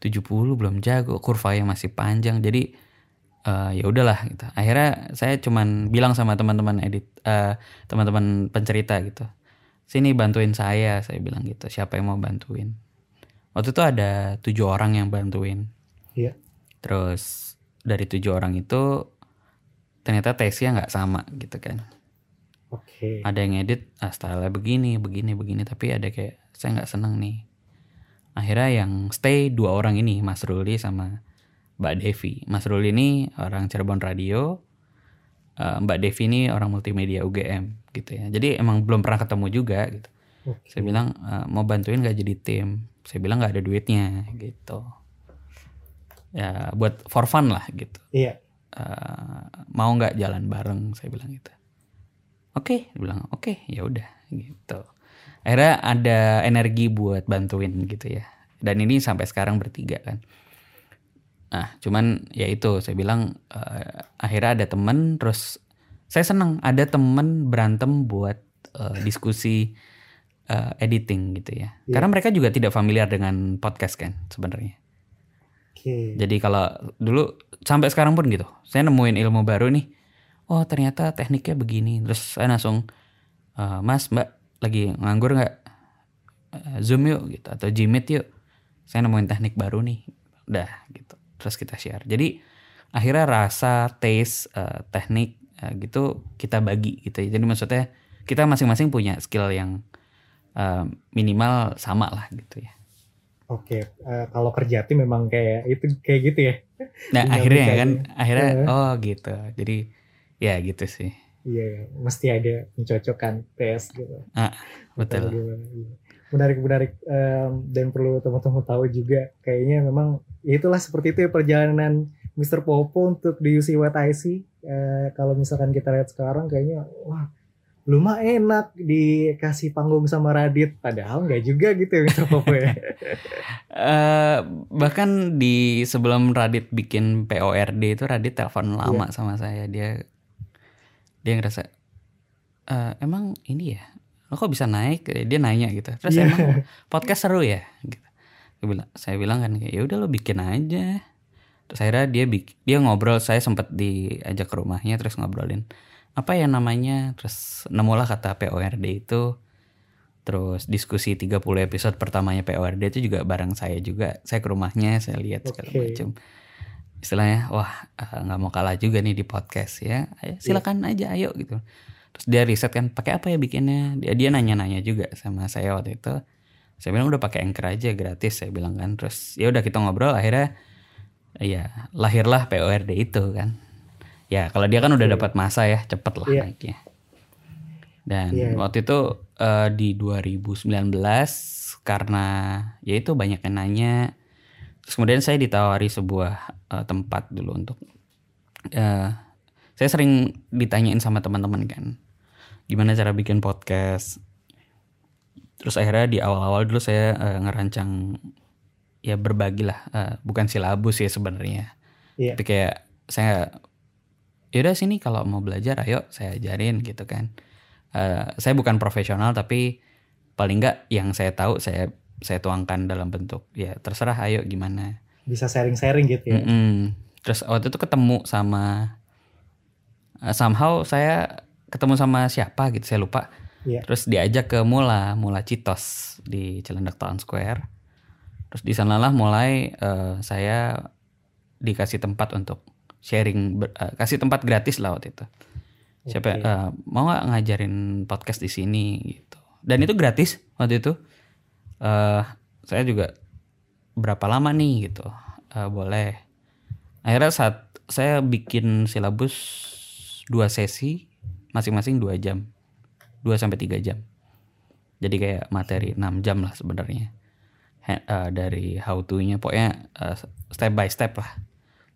70 belum jago kurvanya masih panjang. Jadi eh, ya udahlah gitu akhirnya saya cuman bilang sama teman-teman edit eh, teman-teman pencerita gitu sini bantuin saya saya bilang gitu siapa yang mau bantuin waktu itu ada tujuh orang yang bantuin Iya. Terus dari tujuh orang itu ternyata tesnya nggak sama gitu kan. Oke. Ada yang edit ah, style begini, begini, begini, tapi ada kayak saya nggak seneng nih. Akhirnya yang stay dua orang ini, Mas Ruli sama Mbak Devi. Mas Ruli ini orang Cirebon Radio, eh, Mbak Devi ini orang multimedia UGM gitu ya. Jadi emang belum pernah ketemu juga gitu. Oke. Saya bilang "Eh, mau bantuin gak jadi tim. Saya bilang nggak ada duitnya gitu. Ya buat for fun lah gitu. Iya. Eh, mau nggak jalan bareng? Saya bilang gitu. Oke, dia bilang oke ya udah gitu. Akhirnya ada energi buat bantuin gitu ya. Dan ini sampai sekarang bertiga kan. Nah, cuman ya itu saya bilang eh, akhirnya ada temen terus saya senang ada temen berantem buat eh, diskusi eh, editing gitu ya. Iya. Karena mereka juga tidak familiar dengan podcast kan sebenarnya. Oke. Jadi kalau dulu sampai sekarang pun gitu, saya nemuin ilmu baru nih. Oh ternyata tekniknya begini. Terus saya langsung, "Eh, Mas Mbak lagi nganggur nggak? Zoom yuk gitu atau Gmeet yuk. Saya nemuin teknik baru nih. Udah gitu. Terus kita share. Jadi akhirnya rasa, taste, eh, teknik eh, gitu kita bagi gitu. Jadi maksudnya kita masing-masing punya skill yang eh, minimal sama lah gitu ya. Oke. Eh, kalau kerja tim memang kayak itu kayak gitu ya. Nah akhirnya kan akhirnya Iya. oh gitu. Jadi ya gitu sih. Iya, iya. mesti ada pencocokan tes gitu. Ah, betul. Atau gimana, iya. Menarik menarik Em, dan perlu teman-teman tahu juga kayaknya memang ya itulah seperti itu ya perjalanan Mr. Popo untuk di UC I See. Eh, kalau misalkan kita lihat sekarang kayaknya wah lu mah enak dikasih panggung sama Radit padahal nggak juga gitu ya Mr. Popo ya. Eh bahkan di sebelum Radit bikin PORD itu Radit telepon lama Iya. sama saya dia dia ngerasa "Eh, emang ini ya lo kok bisa naik? Dia nanya gitu. Terus Iya. emang podcast seru ya? Gitu. Saya bilang saya bilang kan ya udah lo bikin aja. Terus akhirnya dia dia ngobrol saya sempat diajak ke rumahnya terus ngobrolin apa ya namanya? Terus nemulah kata PORD itu. Terus diskusi 30 episode pertamanya PORD itu juga bareng saya juga. Saya ke rumahnya saya lihat segala Oke. macam istilahnya wah eh, nggak mau kalah juga nih di podcast ya. Ayo, silakan aja ayo gitu terus dia riset kan pakai apa ya bikinnya? Dia dia nanya-nanya juga sama saya waktu itu. Saya bilang udah pakai anchor aja gratis saya bilang kan. Terus ya udah kita ngobrol akhirnya ya lahirlah PORD itu kan. Ya kalau dia kan udah Oke. dapat masa ya cepet lah Iya. naiknya. Dan Iya. waktu itu eh, di 2019 karena ya itu banyak yang nanya. Terus kemudian saya ditawari sebuah eh, tempat dulu untuk eh, saya sering ditanyain sama teman-teman kan gimana cara bikin podcast terus akhirnya di awal-awal dulu saya eh, ngerancang ya berbagi lah eh, bukan silabus ya sebenarnya Iya. tapi kayak saya yaudah sini kalau mau belajar ayo saya ajarin gitu kan Eh, saya bukan profesional tapi paling nggak yang saya tahu saya saya tuangkan dalam bentuk ya terserah ayo gimana Bisa sharing-sharing gitu ya. Mm-mm. Terus waktu itu ketemu sama uh, somehow saya ketemu sama siapa gitu saya lupa. Iya. Terus diajak ke Mula, Mula Citos di Cilandak Town Square. Terus di sanalah mulai uh, saya dikasih tempat untuk sharing, ber- uh, kasih tempat gratis lah waktu itu. Siapa Oke. uh, mau nggak ngajarin podcast di sini gitu. Dan itu gratis waktu itu. Eh saya juga berapa lama nih gitu Eh, boleh akhirnya saat saya bikin silabus dua sesi masing-masing dua jam. 2 sampai tiga jam. Jadi kayak materi 6 jam lah sebenarnya. Eh, dari how to-nya pokoknya eh, step by step lah.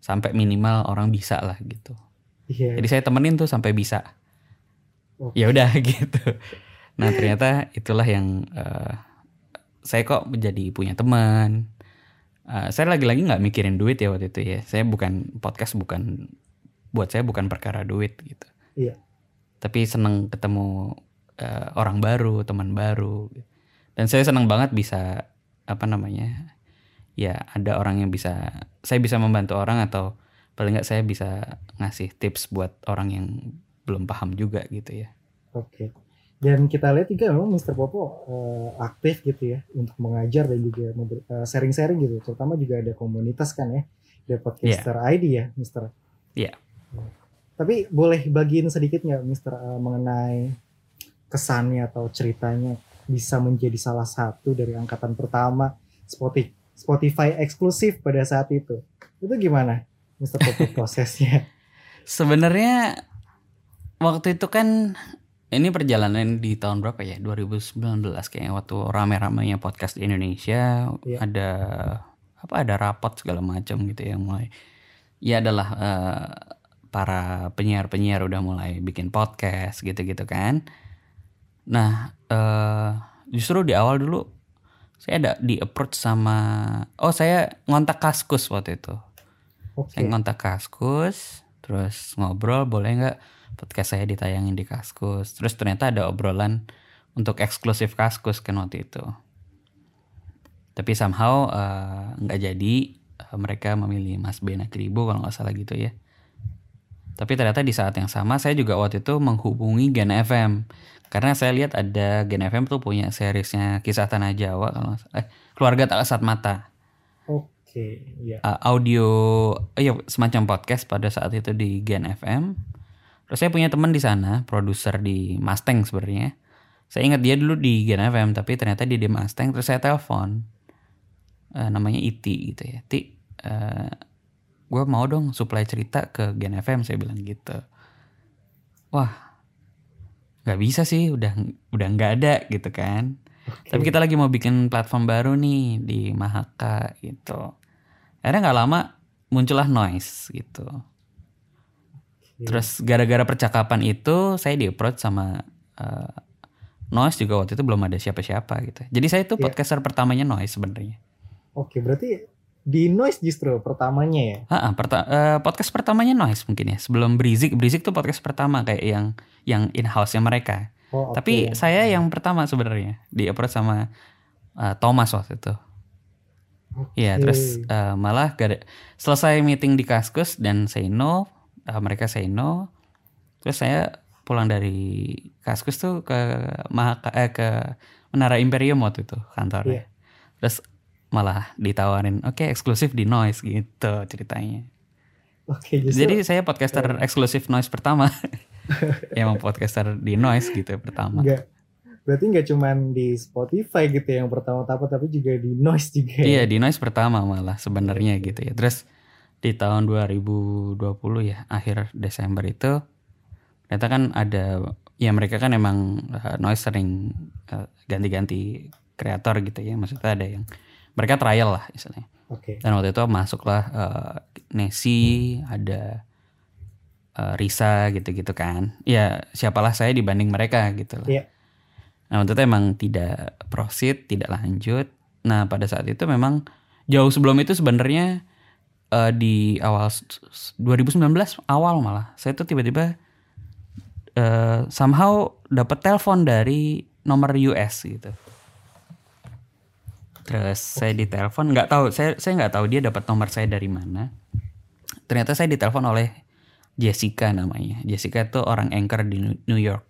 Sampai minimal orang bisa lah gitu. Iya. jadi saya temenin tuh sampai bisa. Oke. ya udah gitu. Nah ternyata itulah yang eh, saya kok menjadi punya teman. Eh, saya lagi-lagi nggak mikirin duit ya waktu itu ya. Saya bukan podcast bukan buat saya bukan perkara duit gitu. Iya. Tapi seneng ketemu eh, orang baru teman baru dan saya seneng banget bisa apa namanya ya ada orang yang bisa saya bisa membantu orang atau paling nggak saya bisa ngasih tips buat orang yang belum paham juga gitu ya Oke. Dan kita lihat juga memang Mr. Popo eh, aktif gitu ya untuk mengajar dan juga eh, sharing-sharing gitu. Terutama juga ada komunitas kan ya The Podcaster ID ya, Mister. Iya. Tapi boleh bagiin sedikit nggak, Mister, eh, mengenai kesannya atau ceritanya bisa menjadi salah satu dari angkatan pertama Spotify, Spotify eksklusif pada saat itu. Itu gimana, Mister Popo prosesnya? Sebenarnya waktu itu kan ini perjalanan di tahun berapa ya? 2019 kayaknya waktu rame-ramenya podcast di Indonesia Iya. ada apa ada rapot segala macam gitu ya mulai ya adalah eh, para penyiar-penyiar udah mulai bikin podcast gitu-gitu kan. Nah, eh justru di awal dulu saya ada di approach sama oh saya ngontak Kaskus waktu itu. Oke. Saya ngontak Kaskus, terus ngobrol boleh nggak podcast saya ditayangin di Kaskus. Terus ternyata ada obrolan untuk eksklusif Kaskus kan waktu itu. Tapi somehow eh, nggak jadi Eh, mereka memilih Mas Bena Kribo kalau nggak salah gitu ya. Tapi ternyata di saat yang sama saya juga waktu itu menghubungi Gen FM karena saya lihat ada Gen FM tuh punya seriesnya kisah tanah Jawa kalau eh, keluarga tak kasat mata Oke, ya. uh, audio ya semacam podcast pada saat itu di Gen FM. Terus saya punya teman di sana, produser di Mustang sebenarnya. Saya ingat dia dulu di Gen FM, tapi ternyata dia di Mustang. Terus saya telepon, Eh, namanya Iti gitu ya. Ti, gue mau dong supply cerita ke Gen FM, saya bilang gitu. Wah, nggak bisa sih, udah udah nggak ada gitu kan. Oke. Tapi kita lagi mau bikin platform baru nih di Mahaka gitu. Akhirnya nggak lama muncullah noise gitu. Oke. Terus gara-gara percakapan itu saya di approach sama eh, noise juga waktu itu belum ada siapa-siapa gitu. Jadi saya itu Iya. podcaster pertamanya noise sebenarnya. Oke, berarti di noise justru pertamanya ya. Ah, perta- eh, podcast pertamanya noise mungkin ya. Sebelum Brizik, Brizik tuh podcast pertama kayak yang yang in house-nya mereka. Oh, oke. Tapi saya yang pertama sebenarnya di approach sama eh, Thomas waktu itu. Iya, Oke. terus eh, malah gak ada, selesai meeting di Kaskus dan say no, eh, mereka say no. Terus saya pulang dari Kaskus tuh ke Mahaka, eh, ke Menara Imperium waktu itu kantornya. Iya. Terus malah ditawarin, oke eksklusif di Noise gitu ceritanya. Oke, justru Jadi saya podcaster eksklusif Noise pertama. Emang podcaster di Noise gitu pertama. nggak berarti nggak cuman di Spotify gitu yang pertama-tama tapi juga di noise juga. ya? Iya di Noise pertama malah sebenarnya gitu ya. Terus di tahun 2020 ya akhir Desember itu ternyata kan ada ya mereka kan emang uh, Noise sering uh, ganti-ganti kreator gitu ya. Maksudnya ada yang mereka trial lah istilahnya. Oke. Dan waktu itu masuklah uh, Nessie, ada uh, Risa gitu-gitu kan. Ya siapalah saya dibanding mereka gitu lah. Iya. Nah waktu itu emang tidak proceed, tidak lanjut. Nah pada saat itu memang jauh sebelum itu sebenarnya eh, di awal s- s- 2019 awal malah saya tuh tiba-tiba eh, somehow dapat telepon dari nomor US gitu. Terus saya ditelepon nggak tahu saya saya nggak tahu dia dapat nomor saya dari mana. Ternyata saya ditelepon oleh Jessica namanya. Jessica itu orang anchor di New- York.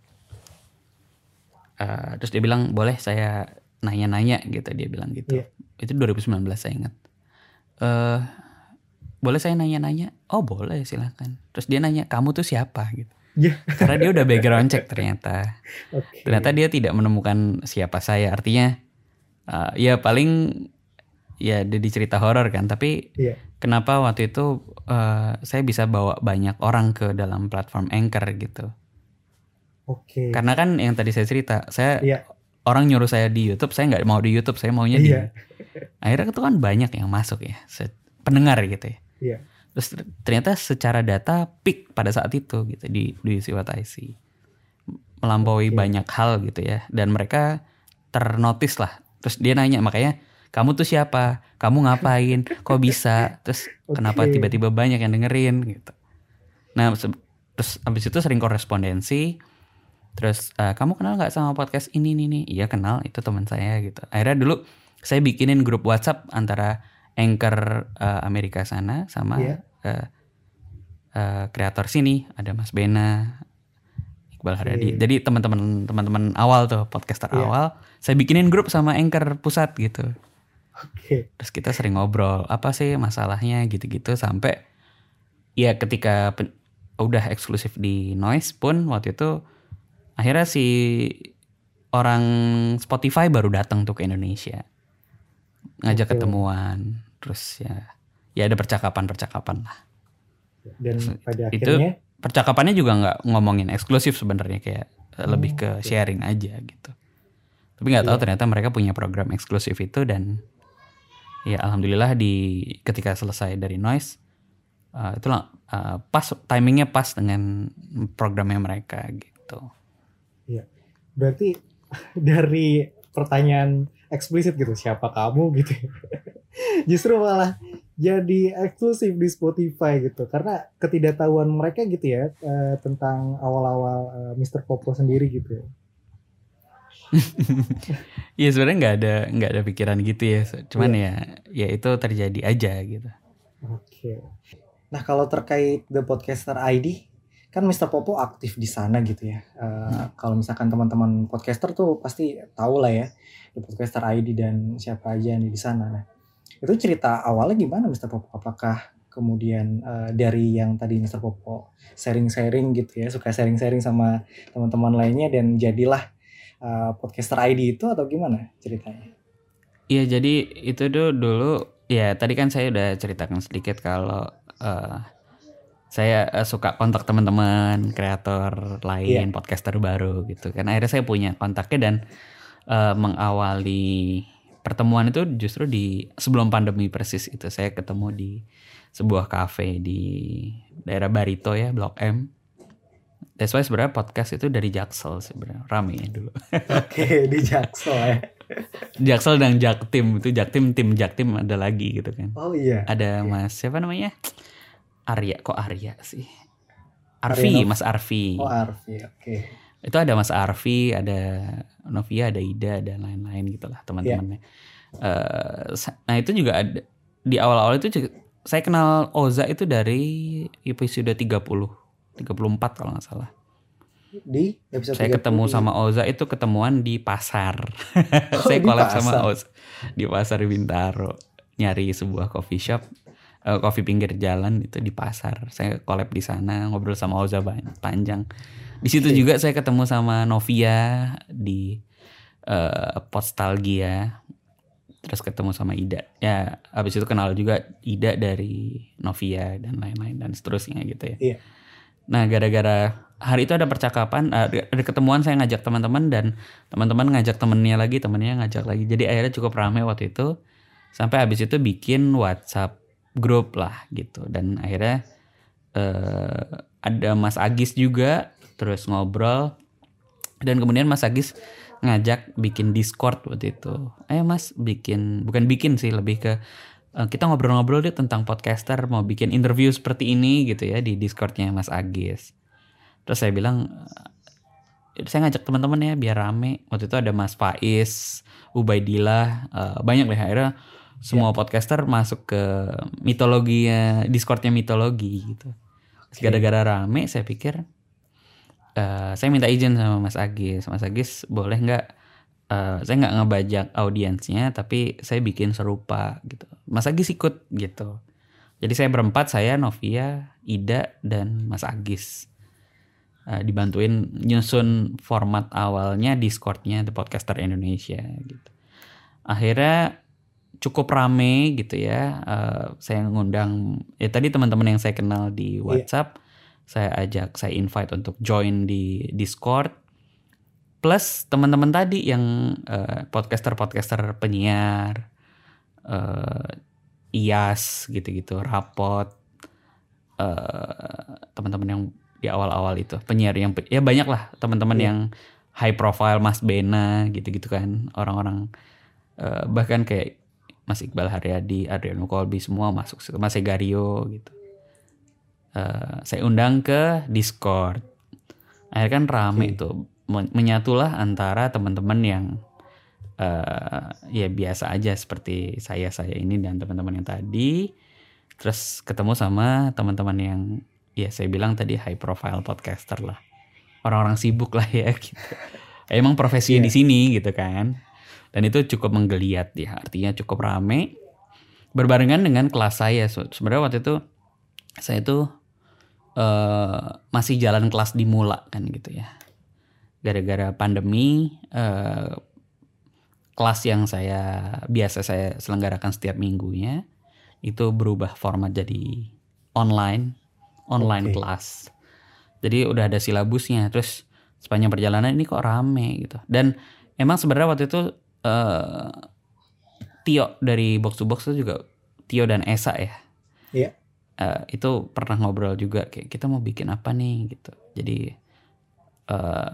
Eh, terus dia bilang boleh saya nanya-nanya gitu dia bilang gitu. Iya. Itu 2019 saya ingat. Eh boleh saya nanya-nanya? Oh boleh silakan. Terus dia nanya kamu tuh siapa gitu. Iya. Karena dia udah background check ternyata. Oke. Ternyata dia tidak menemukan siapa saya. Artinya eh, ya paling ya dia di cerita horor kan. Tapi Iya. kenapa waktu itu eh, saya bisa bawa banyak orang ke dalam platform Anchor gitu. Oke. Karena kan yang tadi saya cerita, saya Iya. orang nyuruh saya di YouTube, saya nggak mau di YouTube, saya maunya di. Iya. Akhirnya itu kan banyak yang masuk ya, pendengar gitu ya. Iya. Terus ter- ternyata secara data peak pada saat itu gitu di di See What I See. melampaui Oke. banyak hal gitu ya, dan mereka ternotis lah. Terus dia nanya makanya kamu tuh siapa? Kamu ngapain? Kok bisa? Terus kenapa tiba-tiba banyak yang dengerin gitu. Nah, terus abis itu sering korespondensi. Terus "Eh, kamu kenal nggak sama podcast ini nih nih? Iya kenal, itu teman saya gitu. Akhirnya dulu saya bikinin grup WhatsApp antara anchor eh, Amerika sana sama Iya. eh, eh, kreator sini. Ada Mas Bena, Iqbal Haryadi. Oke. Jadi teman-teman teman-teman awal tuh podcaster Iya. awal, saya bikinin grup sama anchor pusat gitu. Oke. Terus kita sering ngobrol apa sih masalahnya gitu-gitu sampai ya ketika pen- udah eksklusif di Noise pun waktu itu akhirnya si orang Spotify baru datang tuh ke Indonesia ngajak Oke. ketemuan terus ya ya ada percakapan-percakapan lah Dan pada itu akhirnya percakapannya juga nggak ngomongin eksklusif sebenarnya kayak eh, lebih ke oke. sharing aja gitu tapi nggak tahu Iya. ternyata mereka punya program eksklusif itu dan ya alhamdulillah di ketika selesai dari noise eh, itu eh, pas timingnya pas dengan programnya mereka gitu berarti dari pertanyaan eksplisit gitu siapa kamu gitu ya. justru malah jadi eksklusif di Spotify gitu karena ketidaktahuan mereka gitu ya eh, tentang awal-awal eh, Mr. Popo sendiri gitu ya. Iya sebenarnya nggak ada nggak ada pikiran gitu ya cuman ya ya itu terjadi aja gitu Oke. Nah kalau terkait The Podcaster ID, kan Mr. Popo aktif di sana gitu ya. Eh, Kalau misalkan teman-teman podcaster tuh pasti tahu lah ya The Podcaster ID dan siapa aja nih di sana. Nah itu cerita awalnya gimana Mr. Popo? Apakah kemudian eh, dari yang tadi Mr. Popo sharing-sharing gitu ya, suka sharing-sharing sama teman-teman lainnya dan jadilah eh, Podcaster ID itu atau gimana ceritanya? Iya jadi itu tuh dulu ya tadi kan saya udah ceritakan sedikit kalau eh, saya suka kontak teman-teman kreator lain podcaster baru gitu kan akhirnya saya punya kontaknya dan eh, mengawali pertemuan itu justru di sebelum pandemi persis itu saya ketemu di sebuah cafe di daerah Barito ya Blok M. That's why sebenarnya podcast itu dari Jaksel sebenarnya rame ya dulu. Oke di Jaksel ya. Jaksel dan Jaktim itu Jaktim tim Jaktim ada lagi gitu kan. Oh iya. Ada Mas siapa namanya? Arya kok Arya sih? Arfi, Mas Arfi. Oh Arfi, oke. Itu ada Mas Arfi, ada Novia, ada Ida dan lain-lain gitulah teman-temannya. Eh, sa- nah itu juga ada di awal-awal itu juga, saya kenal Oza itu dari episode 30 34 kalau nggak salah. di episode Saya 30 ketemu sama Oza itu ketemuan di pasar. Oh, saya collab sama. Oza di pasar Bintaro. Nyari sebuah coffee shop, eh, coffee pinggir jalan itu di pasar. Saya collab di sana, ngobrol sama Oza panjang. Di situ juga saya ketemu sama Novia di eh, Postalgia. Terus ketemu sama Ida. Ya, habis itu kenal juga Ida dari Novia dan lain-lain dan seterusnya gitu ya. Iya. Nah, gara-gara hari itu ada percakapan, eh, ada ketemuan saya ngajak teman-teman dan teman-teman ngajak temennya lagi, temennya ngajak lagi. Jadi akhirnya cukup ramai waktu itu. Sampai habis itu bikin WhatsApp grup lah gitu. Dan akhirnya eh, ada Mas Agis juga, terus ngobrol. Dan kemudian Mas Agis ngajak bikin Discord waktu itu. Eh Mas bikin, bukan bikin sih, lebih ke eh, kita ngobrol-ngobrol deh tentang podcaster mau bikin interview seperti ini gitu ya di Discordnya Mas Agis. Terus saya bilang eh, saya ngajak teman-teman ya biar rame. Waktu itu ada Mas Faiz, Ubaidillah, banyak deh akhirnya semua podcaster masuk ke mitologi Discordnya mitologi gitu. Oke. Gara-gara rame saya pikir eh, saya minta izin sama Mas Agis. Mas Agis boleh nggak eh, saya nggak ngebajak audiensnya tapi saya bikin serupa gitu. Mas Agis ikut gitu. Jadi saya berempat saya Novia, Ida dan Mas Agis. Eh, dibantuin nyusun format awalnya Discordnya The Podcaster Indonesia gitu. Akhirnya cukup rame gitu ya. Eh, saya ngundang ya tadi teman-teman yang saya kenal di WhatsApp, saya ajak, saya invite untuk join di Discord. Plus teman-teman tadi yang eh, podcaster-podcaster penyiar, eh, IAS gitu-gitu, rapot, eh, teman-teman yang di awal-awal itu penyiar yang ya banyak lah teman-teman Iya. yang high profile Mas Bena gitu-gitu kan orang-orang eh, bahkan kayak Mas Iqbal Haryadi, Adriano Kolbi semua masuk situ, Mas Egario gitu. Eh, saya undang ke Discord. Akhirnya kan rame Oke. tuh Men- menyatulah antara teman-teman yang eh, ya biasa aja seperti saya saya ini dan teman-teman yang tadi terus ketemu sama teman-teman yang ya saya bilang tadi high profile podcaster lah orang-orang sibuk lah ya gitu emang profesinya Iya. di sini gitu kan dan itu cukup menggeliat ya artinya cukup rame. Berbarengan dengan kelas saya. Se- sebenarnya waktu itu saya itu eh, masih jalan kelas di Mula kan gitu ya. Gara-gara pandemi eh, kelas yang saya biasa saya selenggarakan setiap minggunya itu berubah format jadi online online Oke. kelas. Jadi udah ada silabusnya. Terus sepanjang perjalanan ini kok rame gitu. Dan emang sebenarnya waktu itu eh, Tio dari box to box itu juga Tio dan Esa ya. Iya. Eh, itu pernah ngobrol juga kayak kita mau bikin apa nih? gitu. Jadi eh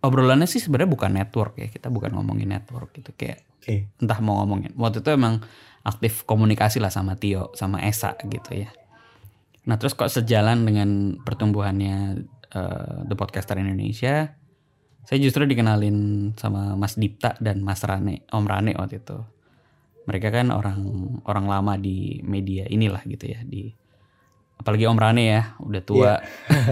obrolannya sih sebenarnya bukan network ya kita bukan ngomongin network gitu kayak Oke. entah mau ngomongin. Waktu itu emang aktif komunikasi lah sama Tio sama Esa gitu ya. Nah terus kok sejalan dengan pertumbuhannya eh, The Podcaster Indonesia saya justru dikenalin sama Mas Dipta dan Mas Rane Om Rane waktu itu mereka kan orang orang lama di media inilah gitu ya di apalagi Om Rane ya udah tua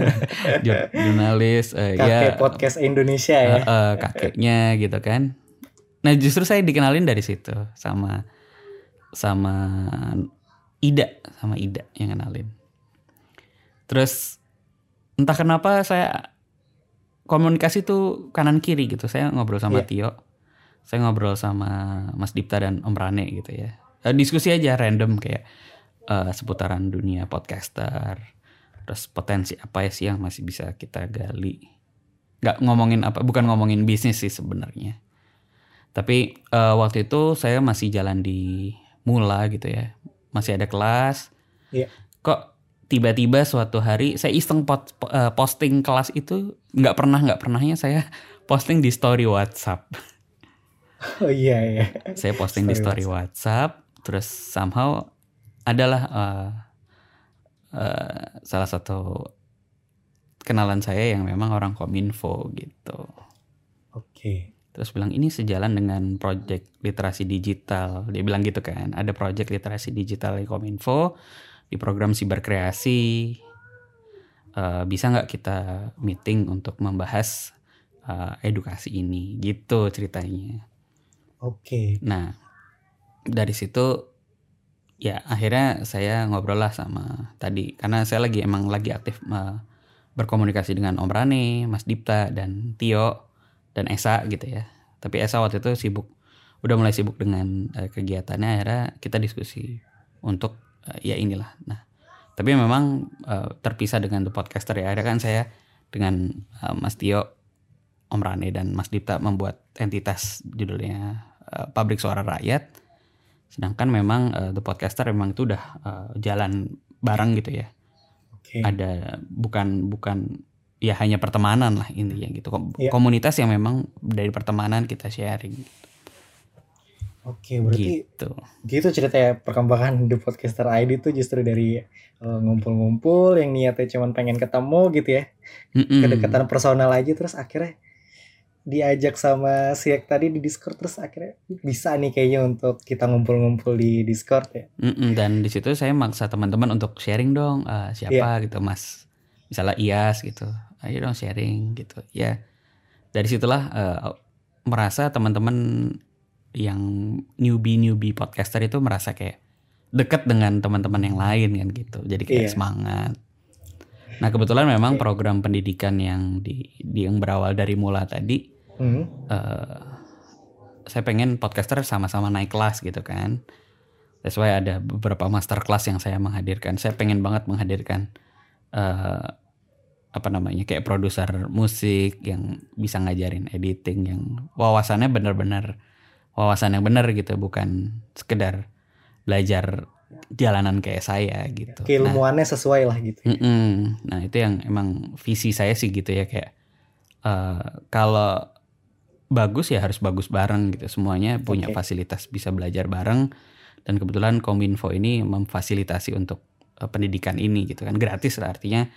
Jur- jurnalis Kakek ya podcast Indonesia ya. Eh, eh, kakeknya gitu kan. Nah justru saya dikenalin dari situ sama sama Ida sama Ida yang kenalin. Terus entah kenapa saya komunikasi tuh kanan kiri gitu. Saya ngobrol sama Iya. Tio, saya ngobrol sama Mas Dipta dan Om Rane gitu ya. Eh, diskusi aja random kayak eh, seputaran dunia podcaster. Terus potensi apa ya sih yang masih bisa kita gali nggak ngomongin apa bukan ngomongin bisnis sih sebenarnya tapi eh, waktu itu saya masih jalan di mula gitu ya masih ada kelas Iya. kok tiba-tiba suatu hari saya iseng pot- po- eh, posting kelas itu nggak pernah nggak pernahnya saya posting di story WhatsApp Oh iya iya. saya posting di Story story WhatsApp terus somehow adalah eh, eh, salah satu kenalan saya yang memang orang kominfo gitu Oke. terus bilang ini sejalan dengan project literasi digital dia bilang gitu kan ada project literasi digital di kominfo di program siberkreasi. Eh, bisa nggak kita meeting untuk membahas eh, edukasi ini? Gitu ceritanya. Oke. Nah, dari situ ya akhirnya saya ngobrol lah sama tadi. Karena saya lagi emang lagi aktif eh, berkomunikasi dengan Om Rane, Mas Dipta dan Tio dan Esa gitu ya. Tapi Esa waktu itu sibuk udah mulai sibuk dengan eh, kegiatannya. Akhirnya kita diskusi untuk eh, ya inilah. Nah, tapi memang eh, terpisah dengan The Podcaster ya. Akhirnya kan saya dengan eh, Mas Tio Om Rane dan Mas Dipta membuat entitas judulnya eh, Pabrik Suara Rakyat. Sedangkan memang eh, The Podcaster memang itu udah eh, jalan bareng gitu ya. Oke. Ada bukan bukan ya hanya pertemanan lah intinya gitu. Kom- Iya. Komunitas yang memang dari pertemanan kita sharing Oke, berarti gitu. gitu ceritanya perkembangan The Podcaster ID itu justru dari eh, ngumpul-ngumpul yang niatnya cuma pengen ketemu gitu ya. Mm-mm. Kedekatan personal aja terus akhirnya diajak sama Siak tadi di Discord terus akhirnya bisa nih kayaknya untuk kita ngumpul-ngumpul di Discord ya. Mm-mm, dan di situ saya maksa teman-teman untuk sharing dong eh, siapa gitu mas misalnya Ias gitu ayo dong sharing gitu ya dari situlah eh, merasa teman-teman yang newbie newbie podcaster itu merasa kayak deket dengan teman-teman yang lain kan gitu jadi kayak Iya. semangat nah kebetulan memang Oke. program pendidikan yang di, di yang berawal dari mula tadi Hmm. eh, saya pengen podcaster sama-sama naik kelas gitu kan. That's why ada beberapa master class yang saya menghadirkan. Saya pengen banget menghadirkan eh, apa namanya kayak produser musik yang bisa ngajarin editing yang wawasannya benar-benar wawasan yang benar gitu, bukan sekedar belajar jalanan kayak saya gitu. Nah, Keilmuannya sesuai lah gitu. Mm-mm. Nah itu yang emang visi saya sih gitu ya kayak eh, kalau bagus ya harus bagus bareng gitu semuanya punya fasilitas bisa belajar bareng dan kebetulan Kominfo ini memfasilitasi untuk eh, pendidikan ini gitu kan gratis lah artinya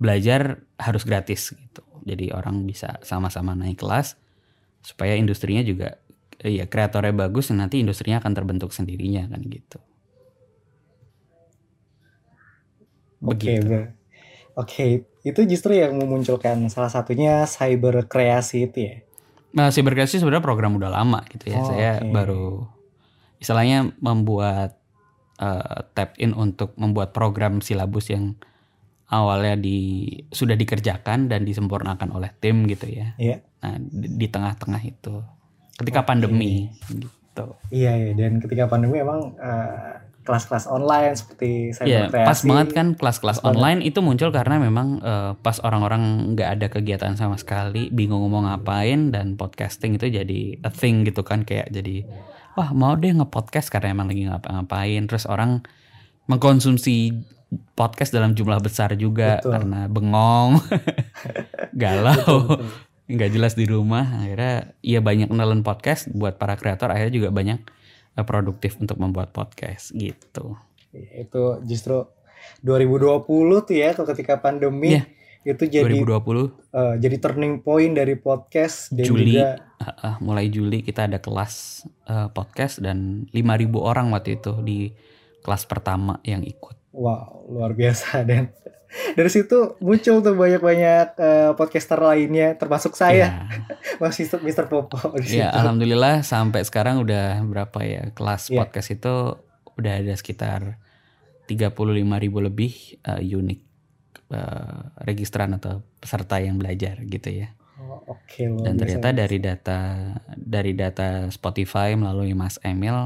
belajar harus gratis gitu jadi orang bisa sama-sama naik kelas supaya industrinya juga ya kreatornya bagus nanti industrinya akan terbentuk sendirinya kan gitu Oke, bro. Oke, itu justru yang memunculkan salah satunya cyber kreasi itu ya. Nah, Cyberclass sebenarnya program udah lama gitu ya. Oh, saya oke. baru istilahnya membuat eh, tap in untuk membuat program silabus yang awalnya di sudah dikerjakan dan disempurnakan oleh tim gitu ya. Iya. Nah, di tengah-tengah itu ketika pandemi gitu. Iya, iya. Dan ketika pandemi emang eh, kelas-kelas online seperti saya berkreasi. pas banget kan kelas-kelas banget. online itu muncul karena memang eh, pas orang-orang nggak ada kegiatan sama sekali, bingung mau ngapain dan podcasting itu jadi a thing gitu kan kayak jadi wah mau deh nge-podcast karena emang lagi ngapa-ngapain. Terus orang mengkonsumsi podcast dalam jumlah besar juga Betul. karena bengong, galau, Betul, betul. Nggak jelas di rumah. Akhirnya ya banyak nelen podcast buat para kreator akhirnya juga banyak eh, produktif untuk membuat podcast gitu. Iya, Itu justru 2020 tuh ya kalau ketika pandemi Iya. itu jadi 2020 eh, jadi turning point dari podcast dan Juli. juga uh, uh, mulai Juli kita ada kelas uh, podcast dan 5000 orang waktu itu di kelas pertama yang ikut. wow luar biasa dan dari situ muncul tuh banyak-banyak eh, podcaster lainnya termasuk saya Mas Mister, Popo di situ. alhamdulillah sampai sekarang udah berapa ya kelas Iya. podcast itu udah ada sekitar 35.000 lebih uh, unik uh, registran atau peserta yang belajar gitu ya. Oh, Oke luar Dan biasa. ternyata dari data dari data Spotify melalui Mas Emil,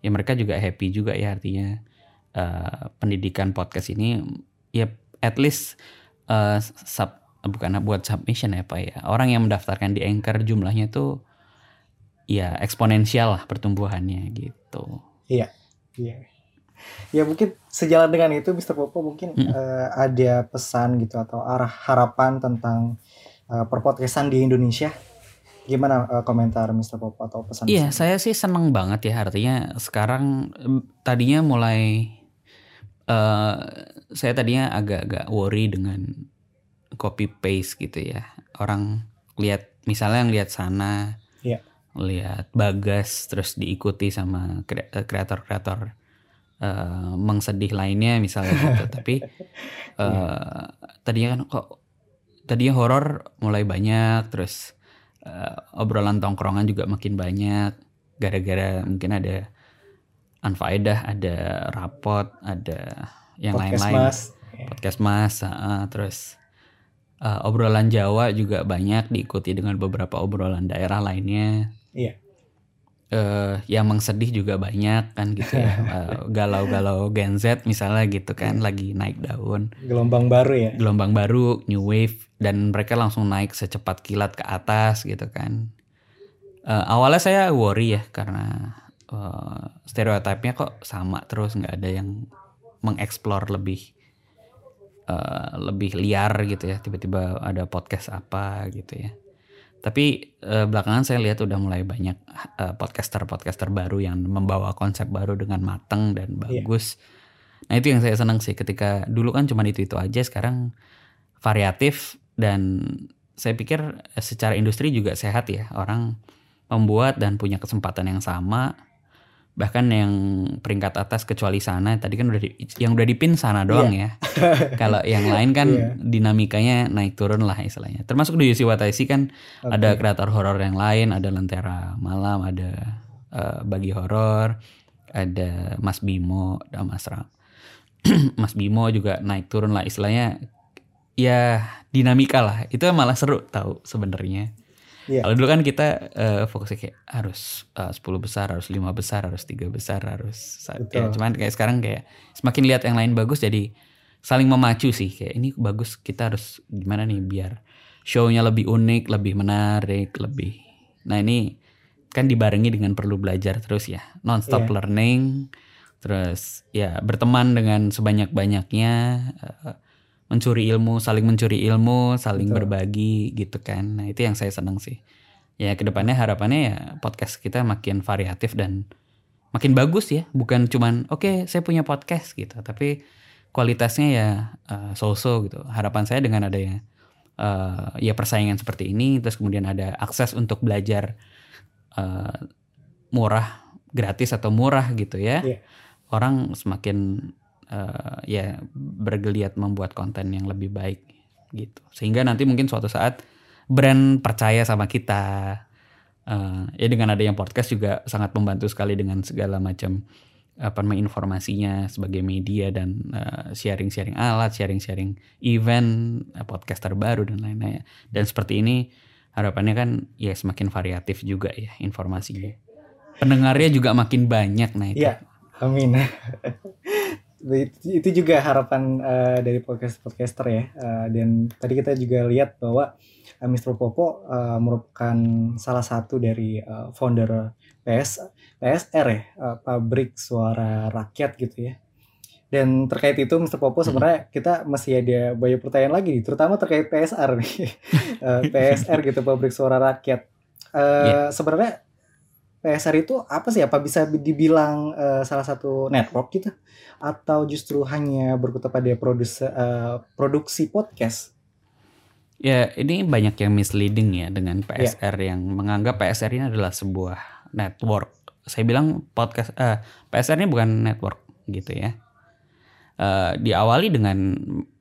ya mereka juga happy juga ya artinya eh, pendidikan podcast ini ya at least eh, sub bukan buat submission ya pak ya orang yang mendaftarkan di Anchor jumlahnya tuh ya eksponensial lah pertumbuhannya gitu. Iya. Ya mungkin sejalan dengan itu Mr. Popo mungkin Mm. eh, ada pesan gitu atau arah harapan tentang eh, perpodcastan di Indonesia. Gimana eh, komentar Mr. Popo atau pesan? Iya, saya sih seneng banget ya artinya sekarang tadinya mulai eh saya tadinya agak-agak worry dengan copy paste gitu ya. Orang lihat misalnya yang lihat sana, Iya. lihat Bagas terus diikuti sama eh, kreator-kreator eh mengsedih lainnya misalnya gitu. Tapi eh tadinya kan kok tadinya horor mulai banyak terus eh, obrolan tongkrongan juga makin banyak gara-gara mungkin ada Anfaedah, ada rapot, ada yang Podcast lain-lain Mas. Podcast mas ah, terus ah, obrolan Jawa juga banyak diikuti dengan beberapa obrolan daerah lainnya Iya. eh yang mengsedih juga banyak kan gitu ya Eh, galau-galau Gen Z misalnya gitu kan lagi naik daun Gelombang baru ya. gelombang baru new wave dan mereka langsung naik secepat kilat ke atas gitu kan Eh, awalnya saya worry ya karena eh, stereotipnya kok sama terus nggak ada yang mengeksplor lebih eh, lebih liar gitu ya. Tiba-tiba ada podcast apa gitu ya. Tapi eh, belakangan saya lihat udah mulai banyak eh, podcaster-podcaster baru yang membawa konsep baru dengan matang dan Iya. bagus. Nah itu yang saya senang sih. Ketika dulu kan cuma itu itu aja sekarang variatif dan saya pikir secara industri juga sehat ya. Orang membuat dan punya kesempatan yang sama bahkan yang peringkat atas kecuali sana tadi kan udah di- yang udah dipin sana doang ya. Kalau yang lain kan Iya. dinamikanya naik turun lah istilahnya. Termasuk di UC Wataisi kan Oke. ada kreator horor yang lain ada Lentera Malam ada eh, Bagi Horor ada Mas Bimo dan Mas Ram Mas Bimo juga naik turun lah istilahnya. Ya dinamika lah. Itu malah seru tahu sebenarnya Iya. kalau dulu kan kita eh, fokusnya kayak harus eh, 10 besar harus lima besar harus tiga besar harus sa- Betul. ya, cuman kayak sekarang kayak semakin lihat yang lain bagus jadi saling memacu sih kayak ini bagus kita harus gimana nih biar show-nya lebih unik lebih menarik lebih nah ini kan dibarengi dengan perlu belajar terus ya non-stop Iya. learning terus ya berteman dengan sebanyak-banyaknya eh, mencuri ilmu saling mencuri ilmu saling Betul. berbagi gitu kan. Nah itu yang saya senang sih. Ya ke depannya harapannya ya podcast kita makin variatif dan makin bagus ya. Bukan cuman oke saya punya podcast gitu. Tapi kualitasnya ya eh, so-so gitu. Harapan saya dengan adanya eh, ya persaingan seperti ini terus kemudian ada akses untuk belajar eh, murah gratis atau murah gitu ya Iya. orang semakin eh, ya bergeliat membuat konten yang lebih baik gitu sehingga nanti mungkin suatu saat brand percaya sama kita uh, ya dengan adanya podcast juga sangat membantu sekali dengan segala macam apa namanya informasinya sebagai media dan uh, sharing-sharing alat, sharing-sharing event, uh, podcast terbaru dan lain-lain. Dan seperti ini harapannya kan ya semakin variatif juga ya informasinya. Pendengarnya juga makin banyak nah itu. Iya, amin. itu juga harapan uh, dari podcast podcaster ya. Uh, dan tadi kita juga lihat bahwa uh, Mr. Popo uh, merupakan salah satu dari uh, founder PS PSR ya, uh, pabrik suara rakyat gitu ya. Dan terkait itu Mr. Popo sebenarnya kita masih ada banyak pertanyaan lagi nih, terutama terkait PSR nih. uh, PSR gitu pabrik suara rakyat. Uh, yeah. sebenarnya PSR itu apa sih? Apa bisa dibilang uh, salah satu network gitu? Atau justru hanya berkutat pada produksi uh, produksi podcast? Ya, ini banyak yang misleading ya dengan PSR yeah. yang menganggap PSR ini adalah sebuah network. Saya bilang podcast uh, PSR ini bukan network gitu ya. Uh, diawali dengan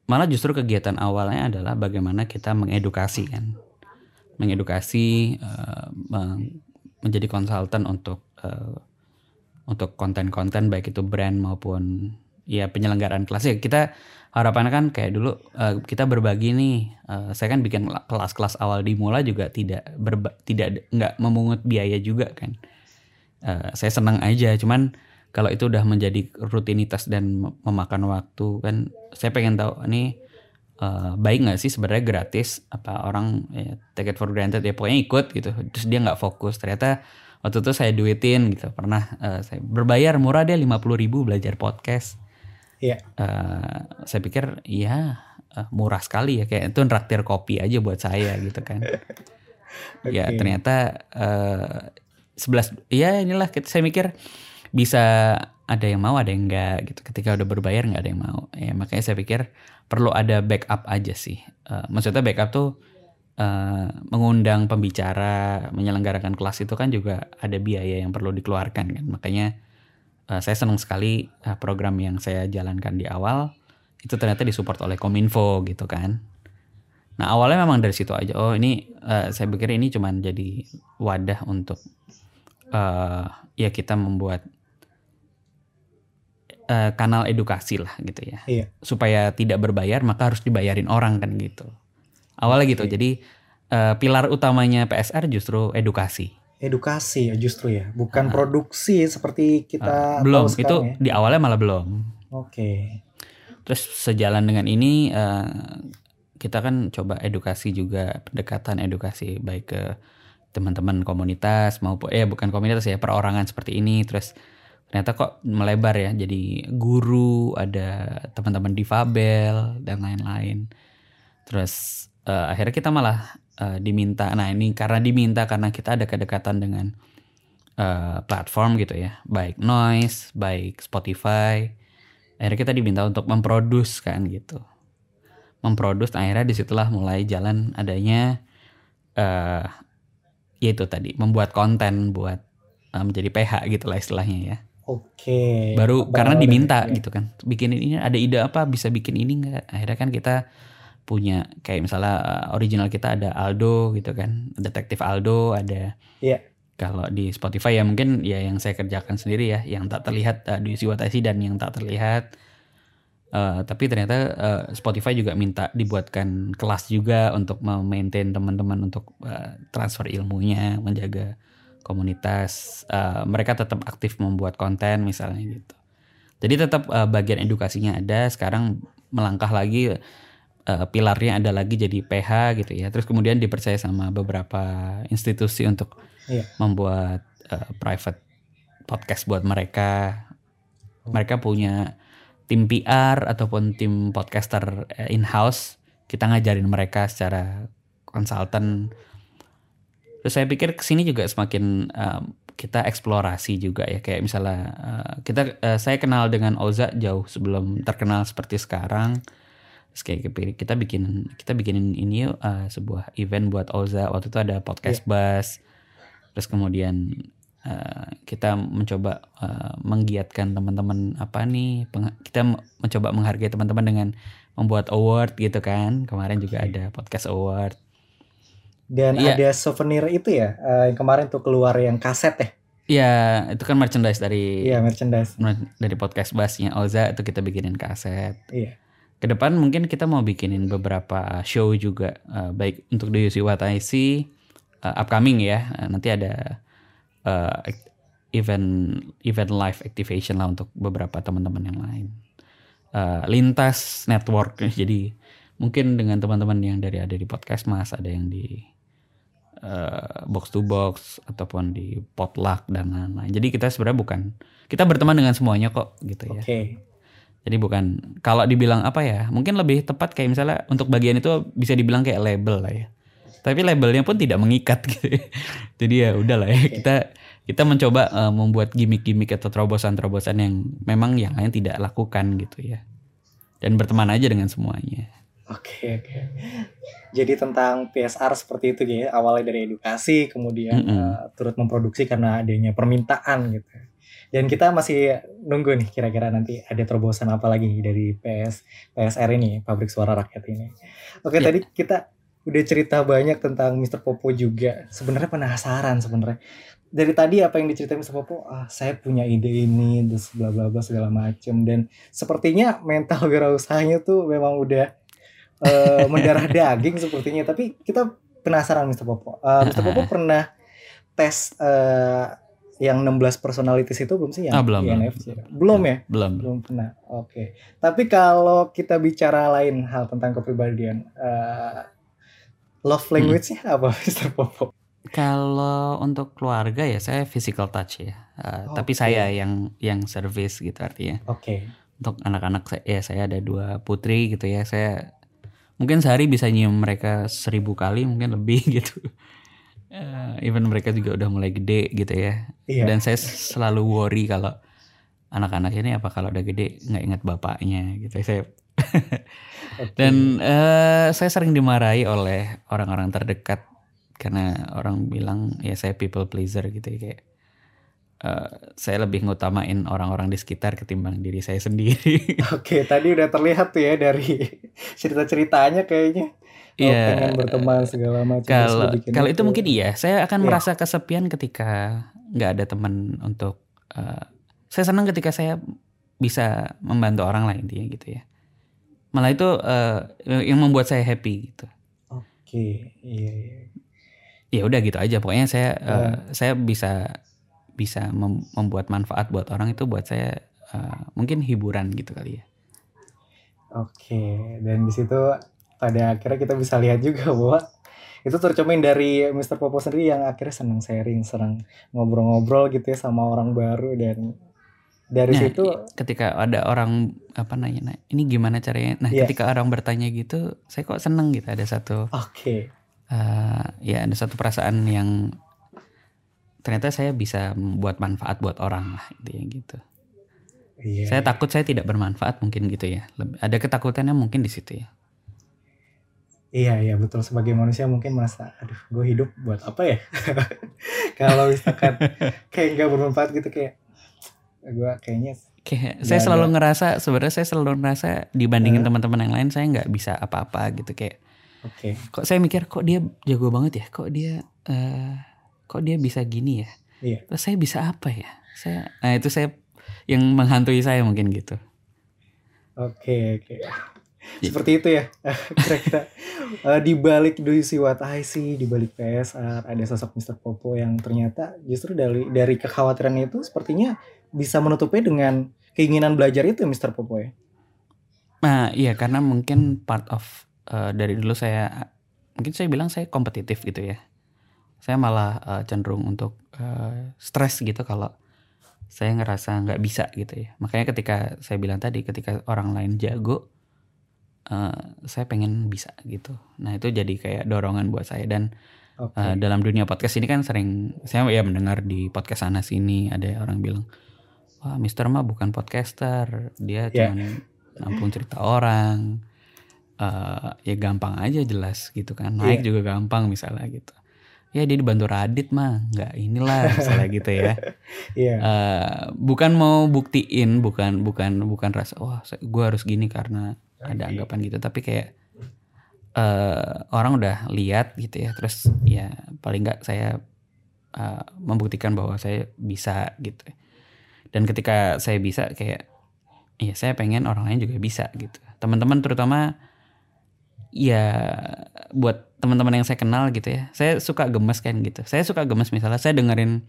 malah justru kegiatan awalnya adalah bagaimana kita mengedukasi kan, mengedukasi uh, menjadi konsultan untuk uh, untuk konten-konten baik itu brand maupun ya penyelenggaraan kelas. Ya kita harapannya kan kayak dulu uh, kita berbagi nih. Uh, saya kan bikin kelas-kelas awal dimulai juga tidak berba tidak nggak memungut biaya juga kan. Uh, saya senang aja. Cuman kalau itu udah menjadi rutinitas dan memakan waktu kan saya pengen tahu ini uh, baik nggak sih sebenarnya gratis apa orang ya, take it for granted ya pokoknya ikut gitu terus dia nggak fokus ternyata waktu itu saya duitin gitu pernah uh, saya berbayar murah deh lima puluh ribu belajar podcast Iya. Uh, saya pikir ya uh, murah sekali ya kayak itu traktir kopi aja buat saya gitu kan. okay. Ya ternyata sebelas uh, ya inilah saya mikir bisa ada yang mau ada yang enggak gitu. Ketika udah berbayar nggak ada yang mau. Ya makanya saya pikir perlu ada backup aja sih. Uh, maksudnya backup tuh uh, mengundang pembicara, menyelenggarakan kelas itu kan juga ada biaya yang perlu dikeluarkan kan. Makanya uh, saya senang sekali uh, program yang saya jalankan di awal itu ternyata disupport oleh Kominfo gitu kan. Nah awalnya memang dari situ aja. Oh ini uh, saya pikir ini cuman jadi wadah untuk uh, ya kita membuat uh, kanal edukasi lah gitu ya. Iya. Supaya tidak berbayar maka harus dibayarin orang kan gitu. Awalnya gitu. Iya. Jadi uh, pilar utamanya PSR justru edukasi. Edukasi ya justru ya, bukan uh, produksi seperti kita uh, belum itu ya. di awalnya malah belum. Oke. Okay. Terus sejalan dengan ini uh, kita kan coba edukasi juga pendekatan edukasi baik ke teman-teman komunitas maupun eh bukan komunitas ya perorangan seperti ini terus ternyata kok melebar ya jadi guru ada teman-teman difabel dan lain-lain. Terus uh, akhirnya kita malah uh, diminta nah ini karena diminta karena kita ada kedekatan dengan uh, platform gitu ya baik noise baik Spotify akhirnya kita diminta untuk memproduce kan gitu. Memproduce akhirnya di situlah mulai jalan adanya uh, yaitu tadi membuat konten buat uh, menjadi PH gitu lah istilahnya ya Oke. Baru karena diminta ya. gitu kan. Bikin ini ada ide apa bisa bikin ini enggak? Akhirnya kan kita punya kayak misalnya uh, original kita ada Aldo gitu kan. Detektif Aldo ada. Iya. Kalau di Spotify ya mungkin ya yang saya kerjakan sendiri ya, yang tak terlihat uh, di Siwatasi dan yang tak terlihat. Uh, tapi ternyata uh, Spotify juga minta dibuatkan kelas juga untuk memaintain teman-teman untuk uh, transfer ilmunya, menjaga komunitas uh, mereka tetap aktif membuat konten misalnya gitu. Jadi tetap uh, bagian edukasinya ada sekarang melangkah lagi uh, pilarnya ada lagi jadi PH gitu ya. Terus kemudian dipercaya sama beberapa institusi untuk iya. membuat uh, private podcast buat mereka. Mereka punya tim PR ataupun tim podcaster in house kita ngajarin mereka secara konsultan Terus saya pikir ke sini juga semakin um, kita eksplorasi juga ya kayak misalnya uh, kita uh, saya kenal dengan Oza jauh sebelum terkenal seperti sekarang. Terus kayak kita bikin kita bikinin ini yuk uh, sebuah event buat Oza waktu itu ada podcast yeah. bass. Terus kemudian uh, kita mencoba uh, menggiatkan teman-teman apa nih kita mencoba menghargai teman-teman dengan membuat award gitu kan. Kemarin juga ada podcast award Dan Iya. ada souvenir itu ya, eh, yang kemarin tuh keluar yang kaset ya. Iya, itu kan merchandise dari Iya, merchandise. dari podcast bassnya Oza itu kita bikinin kaset. Iya. Ke depan mungkin kita mau bikinin beberapa show juga eh, baik untuk The UC What I See eh, upcoming ya. Eh, nanti ada act- event event live activation lah untuk beberapa teman-teman yang lain. Eh, lintas network jadi mungkin dengan teman-teman yang dari ada di podcast Mas, ada yang di eh, box to box ataupun di potluck dan lain-lain. Jadi kita sebenarnya bukan kita berteman dengan semuanya kok gitu ya. Oke. Jadi bukan kalau dibilang apa ya, mungkin lebih tepat kayak misalnya untuk bagian itu bisa dibilang kayak label lah ya. Tapi labelnya pun tidak mengikat gitu. Jadi ya udahlah ya kita kita mencoba eh, membuat gimmick-gimmick atau terobosan-terobosan yang memang yang lain tidak lakukan gitu ya. Dan berteman aja dengan semuanya. Oke, oke. Jadi tentang PSR seperti itu ya, awalnya dari edukasi, kemudian Mm-mm. eh, turut memproduksi karena adanya permintaan gitu. Dan kita masih nunggu nih kira-kira nanti ada terobosan apa lagi dari PS PSR ini, Pabrik Suara Rakyat ini. Oke, Ya. tadi kita udah cerita banyak tentang Mr. Popo juga. Sebenarnya penasaran sebenarnya. Dari tadi apa yang diceritain Mr. Popo, ah saya punya ide ini, terus bla bla bla segala macem. Dan sepertinya mental wirausahanya tuh memang udah eh, mendarah daging sepertinya. Tapi kita penasaran Mr. Popo. Eh, Mr. Popo pernah tes eh, yang 16 personalities itu belum sih yang Ah, belum, belum. INFJ? Belum ya? Belum. Belum pernah. Oke. Tapi kalau kita bicara lain hal tentang kepribadian, eh, love Hmm. language-nya apa, Mr. Popo? Kalau untuk keluarga ya saya physical touch ya. Eh, Tapi Oke. saya yang yang service gitu artinya. Oke. untuk anak-anak saya ya saya ada dua putri gitu ya saya mungkin sehari bisa nyium mereka seribu kali mungkin lebih gitu Eh, even mereka juga udah mulai gede gitu ya Iya. dan saya selalu worry kalau anak-anak ini apa kalau udah gede nggak ingat bapaknya gitu saya Oke. dan eh, saya sering dimarahi oleh orang-orang terdekat karena orang bilang ya saya people pleaser gitu ya kayak eh, saya lebih ngutamain orang-orang di sekitar ketimbang diri saya sendiri Oke, tadi udah terlihat tuh ya dari cerita-ceritanya kayaknya. Oh, Iya. pengen berteman segala macam. Kalau kalau itu mungkin iya, saya akan Iya. merasa kesepian ketika nggak ada teman untuk. eh, saya senang ketika saya bisa membantu orang lain intinya gitu ya. Malah itu eh, yang membuat saya happy gitu. Oke, iya, iya. Ya udah gitu aja. Pokoknya saya eh, Iya. saya bisa bisa mem- membuat manfaat buat orang itu buat saya eh, mungkin hiburan gitu kali ya. Oke, dan di situ pada akhirnya kita bisa lihat juga bahwa itu tercermin dari Mr. Popo sendiri yang akhirnya senang sharing, senang ngobrol-ngobrol gitu ya sama orang baru dan dari Nah, situ ketika ada orang apa nanya, nah, ini gimana caranya? Nah, Iya. ketika orang bertanya gitu, saya kok seneng gitu ada satu oke, eh, ya ada satu perasaan yang ternyata saya bisa membuat manfaat buat orang lah intinya gitu. iya. Saya takut saya tidak bermanfaat mungkin gitu ya. Lebih- Ada ketakutannya mungkin di situ ya. Iya iya betul sebagai manusia mungkin merasa aduh gue hidup buat apa ya kalau misalkan kayak nggak bermanfaat gitu kayak gue kayaknya Kayak saya selalu ada. ngerasa sebenarnya saya selalu ngerasa dibandingin Eh. teman-teman yang lain saya nggak bisa apa-apa gitu kayak oke kok saya mikir kok dia jago banget ya kok dia eh kok dia bisa gini ya Iya. terus saya bisa apa ya saya nah itu saya yang menghantui saya mungkin gitu oke oke seperti itu ya kira-kira Eh, di balik Do You See What I See di balik PSR ada sosok Mr. Popo yang ternyata justru dari dari kekhawatiran itu sepertinya bisa menutupi dengan keinginan belajar itu Mr. Popo ya nah iya karena mungkin part of eh, dari dulu saya mungkin saya bilang saya kompetitif gitu ya saya malah eh, cenderung untuk eh, stres gitu kalau saya ngerasa nggak bisa gitu ya. Makanya ketika saya bilang tadi ketika orang lain jago eh, saya pengen bisa gitu. Nah itu jadi kayak dorongan buat saya. Dan oke. Eh, dalam dunia podcast ini kan sering saya ya mendengar di podcast sana sini ada orang bilang wah Mister mah bukan podcaster. Dia Ya. cuma nampung cerita orang. Eh, ya gampang aja jelas gitu kan. Naik Iya. juga gampang misalnya gitu ya dia dibantu Radit mah. Nggak inilah misalnya gitu ya. Iya. Eh, bukan mau buktiin bukan bukan bukan rasa wah gue harus gini karena ada Oke. anggapan gitu. Tapi kayak uh, orang udah lihat gitu ya. Terus ya paling nggak saya uh, membuktikan bahwa saya bisa gitu. Dan ketika saya bisa kayak ya saya pengen orang lain juga bisa gitu. Teman-teman terutama ya buat teman-teman yang saya kenal gitu ya. Saya suka gemes kan gitu. Saya suka gemes misalnya saya dengerin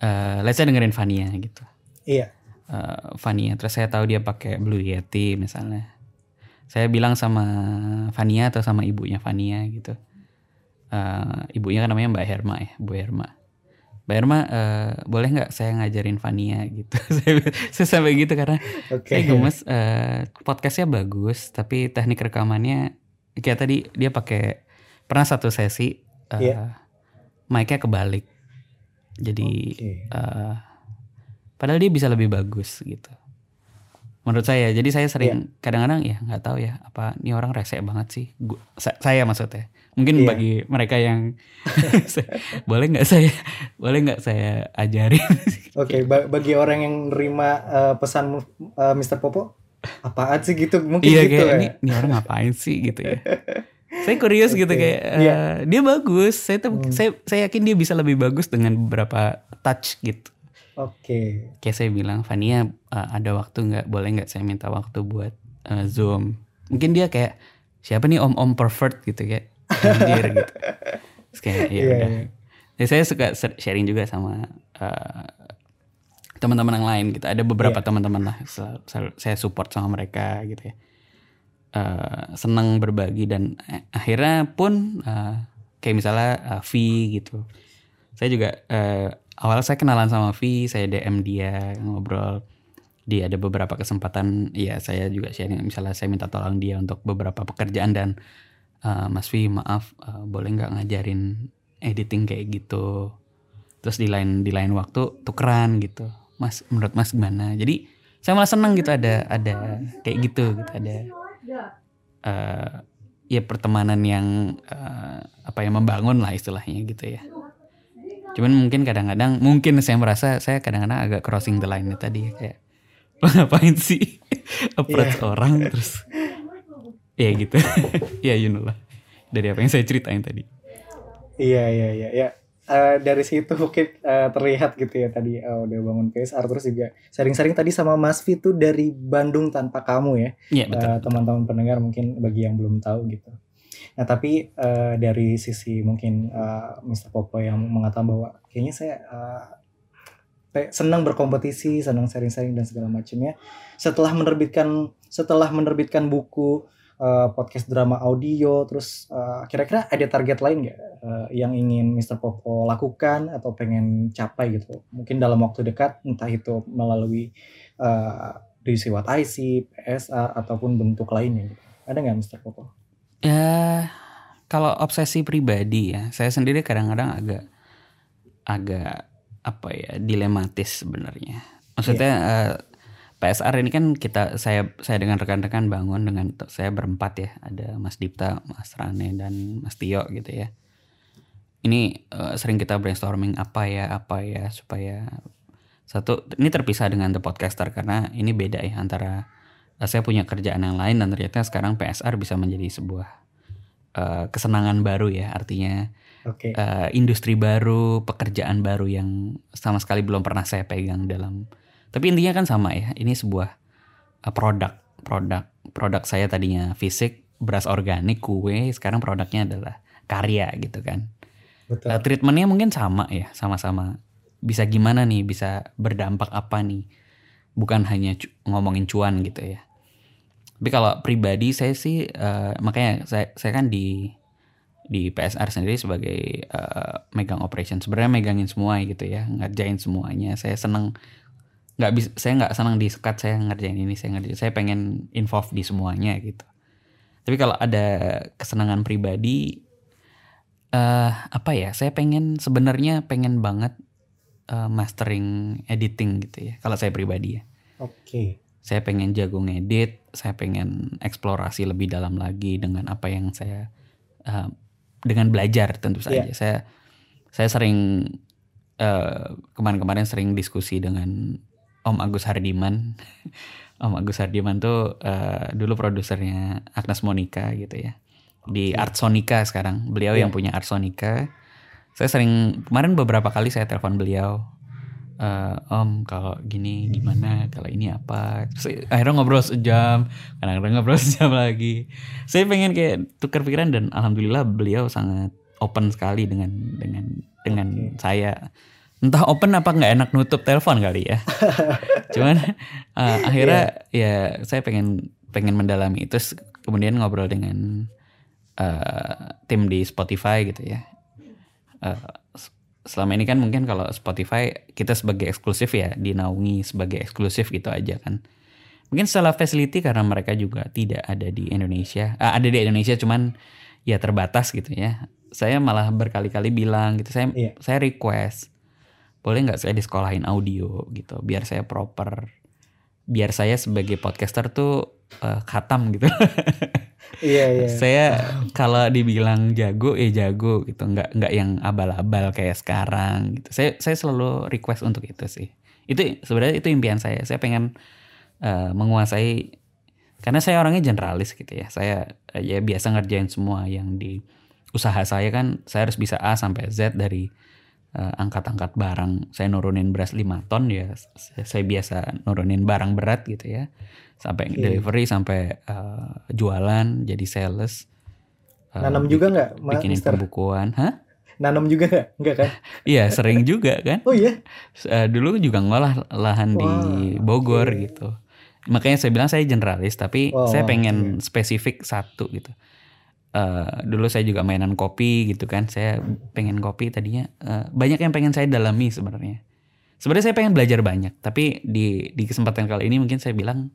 uh, let's say dengerin Fania gitu. Iya. Uh, Fania terus saya tahu dia pakai Blue Yeti misalnya. Saya bilang sama Fania atau sama ibunya Fania gitu. Uh, ibunya kan namanya Mbak Herma ya Bu Herma. Mbak Herma uh, boleh nggak saya ngajarin Fania gitu? Saya, sampai gitu karena okay. saya gemes uh, podcastnya bagus tapi teknik rekamannya kayak tadi dia pakai pernah satu sesi uh, yeah. mic-nya kebalik jadi okay. uh, padahal dia bisa lebih bagus gitu menurut saya jadi saya sering yeah. kadang-kadang ya nggak tahu ya apa ini orang rese banget sih gua, saya maksudnya mungkin yeah. bagi mereka yang boleh nggak saya boleh nggak saya ajarin oke okay, bagi orang yang nerima uh, pesan uh, Mr. Popo apaan sih gitu mungkin iya, gitu kayak, ya ini, ini orang ngapain sih gitu ya saya kurios okay. gitu kayak uh, yeah. dia bagus saya hmm. saya saya yakin dia bisa lebih bagus dengan beberapa touch gitu Oke. Okay. Kayak saya bilang, Fania uh, ada waktu nggak? Boleh nggak saya minta waktu buat uh, zoom? Mungkin dia kayak siapa nih om-om pervert gitu kayak anjir gitu. Terus kayak ya yeah, udah. Yeah. Ya, saya suka sharing juga sama uh, teman-teman yang lain gitu. Ada beberapa yeah. teman-teman lah saya support sama mereka gitu ya. Uh, senang berbagi dan akhirnya pun uh, kayak misalnya uh, V gitu. Saya juga uh, awal saya kenalan sama Vi, saya DM dia ngobrol. Dia ada beberapa kesempatan, ya saya juga sharing misalnya saya minta tolong dia untuk beberapa pekerjaan dan uh, Mas Vi maaf uh, boleh nggak ngajarin editing kayak gitu. Terus di lain di lain waktu tukeran gitu. Mas menurut Mas gimana? Jadi saya malah seneng gitu ada ada kayak gitu gitu ada uh, ya pertemanan yang uh, apa yang membangun lah istilahnya gitu ya. Cuman mungkin kadang-kadang mungkin saya merasa saya kadang-kadang agak crossing the line tadi kayak lo ngapain sih approach yeah. orang terus ya gitu ya you know lah dari apa yang saya ceritain tadi iya iya iya ya uh, dari situ mungkin uh, terlihat gitu ya tadi uh, udah bangun PSR terus juga sering-sering tadi sama Mas Fitu dari Bandung tanpa kamu ya Iya betul uh, teman-teman pendengar mungkin bagi yang belum tahu gitu Nah tapi uh, dari sisi mungkin uh, Mr. Popo yang mengatakan bahwa kayaknya saya uh, senang berkompetisi, senang sharing-sharing dan segala macamnya. Setelah menerbitkan setelah menerbitkan buku uh, podcast drama audio, terus kira kira-kira ada target lain nggak uh, yang ingin Mr. Popo lakukan atau pengen capai gitu? Mungkin dalam waktu dekat, entah itu melalui uh, diisi What IC, PSR ataupun bentuk lainnya. Gitu. Ada nggak Mr. Popo? Ya, kalau obsesi pribadi ya, saya sendiri kadang-kadang agak agak apa ya dilematis sebenarnya. Maksudnya yeah. Iya. uh, PSR ini kan kita saya saya dengan rekan-rekan bangun dengan saya berempat ya, ada Mas Dipta, Mas Rane dan Mas Tio gitu ya. Ini uh, sering kita brainstorming apa ya, apa ya supaya satu ini terpisah dengan The Podcaster karena ini beda ya antara Eh, saya punya kerjaan yang lain dan ternyata sekarang PSR bisa menjadi sebuah uh, kesenangan baru ya artinya okay. uh, industri baru pekerjaan baru yang sama sekali belum pernah saya pegang dalam tapi intinya kan sama ya ini sebuah uh, produk produk produk saya tadinya fisik beras organik kue sekarang produknya adalah karya gitu kan. Betul. Uh, treatmentnya mungkin sama ya sama-sama. Bisa gimana nih bisa berdampak apa nih? Bukan hanya cu ngomongin cuan gitu ya. Tapi kalau pribadi saya sih uh, makanya saya saya kan di di PSR sendiri sebagai uh, megang operation. Sebenarnya megangin semua gitu ya ngerjain semuanya. Saya seneng nggak bisa saya nggak senang disekat saya ngerjain ini saya ngerjain saya pengen involve di semuanya gitu tapi kalau ada kesenangan pribadi uh, apa ya saya pengen sebenarnya pengen banget uh, mastering editing gitu ya kalau saya pribadi ya oke okay saya pengen jago ngedit, saya pengen eksplorasi lebih dalam lagi dengan apa yang saya uh, dengan belajar tentu saja. Yeah. Saya saya sering uh, kemarin-kemarin sering diskusi dengan Om Agus Hardiman. Om Agus Hardiman tuh uh, dulu produsernya Agnes Monica gitu ya. di Art Sonica sekarang. Beliau Iya. yang punya Art Sonica. Saya sering kemarin beberapa kali saya telepon beliau. Eh, om kalau gini gimana kalau ini apa Terus akhirnya ngobrol sejam kadang-kadang ngobrol sejam lagi saya pengen kayak tukar pikiran dan alhamdulillah beliau sangat open sekali dengan dengan dengan saya entah open apa nggak enak nutup telepon kali ya. Cuman eh, akhirnya ya saya pengen pengen mendalami itu kemudian ngobrol dengan eh, tim di Spotify gitu ya. Eh, s- selama ini kan mungkin kalau Spotify kita sebagai eksklusif ya dinaungi sebagai eksklusif gitu aja kan. Mungkin setelah facility karena mereka juga tidak ada di Indonesia Ah, ada di Indonesia cuman ya terbatas gitu ya. Saya malah berkali-kali bilang gitu saya Iya. saya request boleh nggak saya disekolahin audio gitu biar saya proper biar saya sebagai podcaster tuh eh, khatam gitu. Iya iya. saya kalau dibilang jago ya jago gitu. Nggak nggak yang abal-abal kayak sekarang gitu. Saya saya selalu request untuk itu sih. Itu sebenarnya itu impian saya. Saya pengen eh, menguasai karena saya orangnya generalis gitu ya. Saya ya biasa ngerjain semua yang di usaha saya kan saya harus bisa A sampai Z dari angkat-angkat barang saya nurunin beras 5 ton ya saya, biasa nurunin barang berat gitu ya sampai Oke. delivery sampai eh, jualan jadi sales eh, Nanam juga nggak, bikinin Mister? pembukuan hah Nanam juga nggak? Nggak kan? iya sering juga kan Oh iya. Eh, dulu juga ngolah lahan di Wah, Bogor oke. gitu makanya saya bilang saya generalis tapi Wah, saya pengen spesifik satu gitu Eh, dulu saya juga mainan kopi gitu kan. Saya pengen kopi tadinya eh, banyak yang pengen saya dalami sebenarnya. Sebenarnya saya pengen belajar banyak tapi di di kesempatan kali ini mungkin saya bilang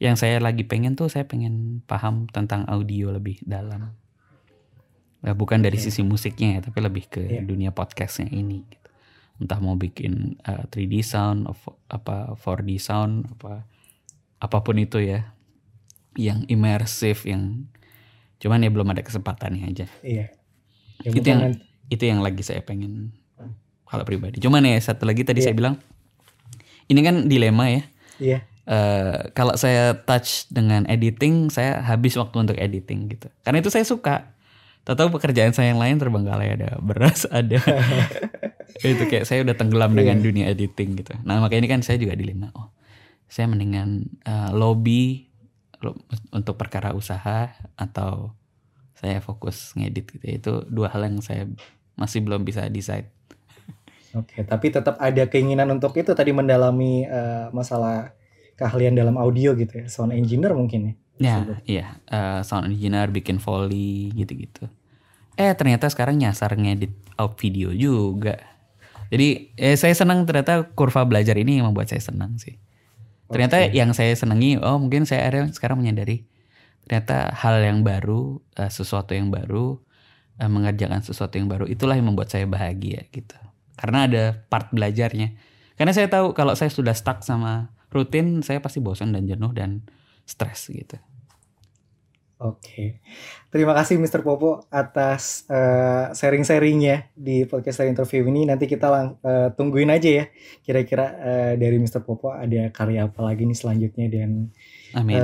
yang saya lagi pengen tuh saya pengen paham tentang audio lebih dalam. Eh, bukan dari sisi musiknya ya tapi lebih ke Iya. dunia podcastnya ini gitu. entah mau bikin eh, 3D sound of- apa 4D sound apa apa pun itu ya. Yang imersif yang cuman ya belum ada kesempatannya aja Iya. Ya, Itu yang- nanti- itu yang lagi saya pengen kalau pribadi cuman ya satu lagi tadi Iya. saya bilang ini kan dilema ya Iya. Eh, kalau saya touch dengan editing saya habis waktu untuk editing gitu karena itu saya suka tahu pekerjaan saya yang lain terbengkalai ada beras ada itu kayak saya udah tenggelam dengan Iya. dunia editing gitu nah makanya ini kan saya juga dilema oh saya mendingan eh, lobby lo- untuk perkara usaha atau saya fokus ngedit gitu itu dua hal yang saya masih belum bisa decide Oke, tapi tetap ada keinginan untuk itu tadi mendalami eh, masalah keahlian dalam audio gitu ya, sound engineer mungkin ya. Ya, iya, Eh, sound engineer bikin foley gitu-gitu. Eh ternyata sekarang nyasar ngedit out video juga. Jadi eh, saya senang ternyata kurva belajar ini membuat saya senang sih. Ternyata Oke. yang saya senangi, oh mungkin saya akhirnya sekarang menyadari ternyata hal yang baru, eh, sesuatu yang baru, eh, mengerjakan sesuatu yang baru, itulah yang membuat saya bahagia gitu. Karena ada part belajarnya. Karena saya tahu kalau saya sudah stuck sama rutin, saya pasti bosan dan jenuh dan stres gitu. Oke. Terima kasih Mr. Popo atas eh, sharing-sharingnya di podcast interview ini. Nanti kita lang- eh, tungguin aja ya. Kira-kira eh, dari Mr. Popo ada karya apa lagi nih selanjutnya dan Amin.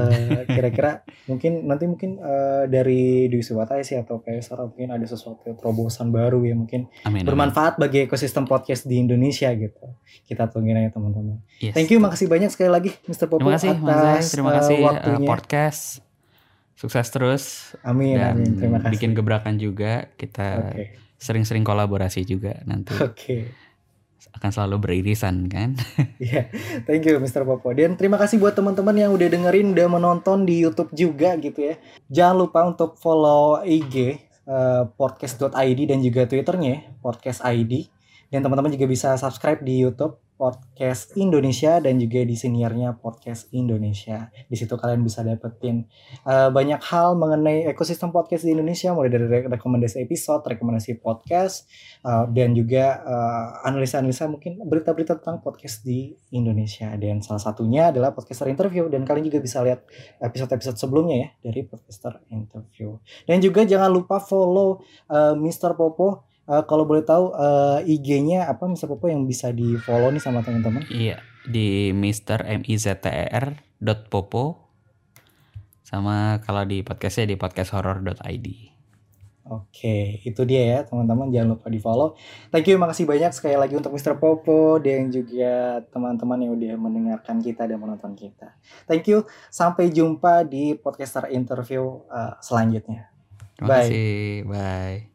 kira-kira mungkin nanti mungkin eh, dari Dwi Suwata sih atau Kaisar mungkin ada sesuatu terobosan baru ya mungkin Amin. amin. bermanfaat bagi ekosistem podcast di Indonesia gitu. Kita tungguin aja teman-teman. Yes. Thank you, makasih banyak sekali lagi Mr. Popo Terima kasih, atas Terima kasih eh, waktunya. podcast. Sukses terus amin, dan amin. Terima kasih. bikin gebrakan juga. Kita Oke. sering-sering kolaborasi juga nanti Oke. akan selalu beririsan kan. Iya, thank you Mr. Popo. Dan terima kasih buat teman-teman yang udah dengerin, udah menonton di YouTube juga gitu ya. Jangan lupa untuk follow IG eh, podcast.id dan juga Twitternya ya, podcast ID. Dan teman-teman juga bisa subscribe di YouTube Podcast Indonesia dan juga di seniornya Podcast Indonesia. Di situ kalian bisa dapetin eh, banyak hal mengenai ekosistem podcast di Indonesia, mulai dari re- rekomendasi episode, rekomendasi podcast, Uh, dan juga uh, analisa-analisa mungkin berita-berita tentang podcast di Indonesia dan salah satunya adalah podcaster interview dan kalian juga bisa lihat episode-episode sebelumnya ya dari podcaster interview dan juga jangan lupa follow uh, Mr. Popo Uh, kalau boleh tahu uh, IG-nya apa Mr. Popo yang bisa di follow nih sama teman-teman Iya, di Mr. M I Z T E R dot popo sama kalau di podcastnya di podcasthorror.id. Oke, itu dia ya teman-teman. Jangan lupa di follow. Thank you, makasih banyak sekali lagi untuk Mr. Popo dan juga teman-teman yang udah mendengarkan kita dan menonton kita. Thank you. Sampai jumpa di podcaster interview uh, selanjutnya. Terima kasih. Bye.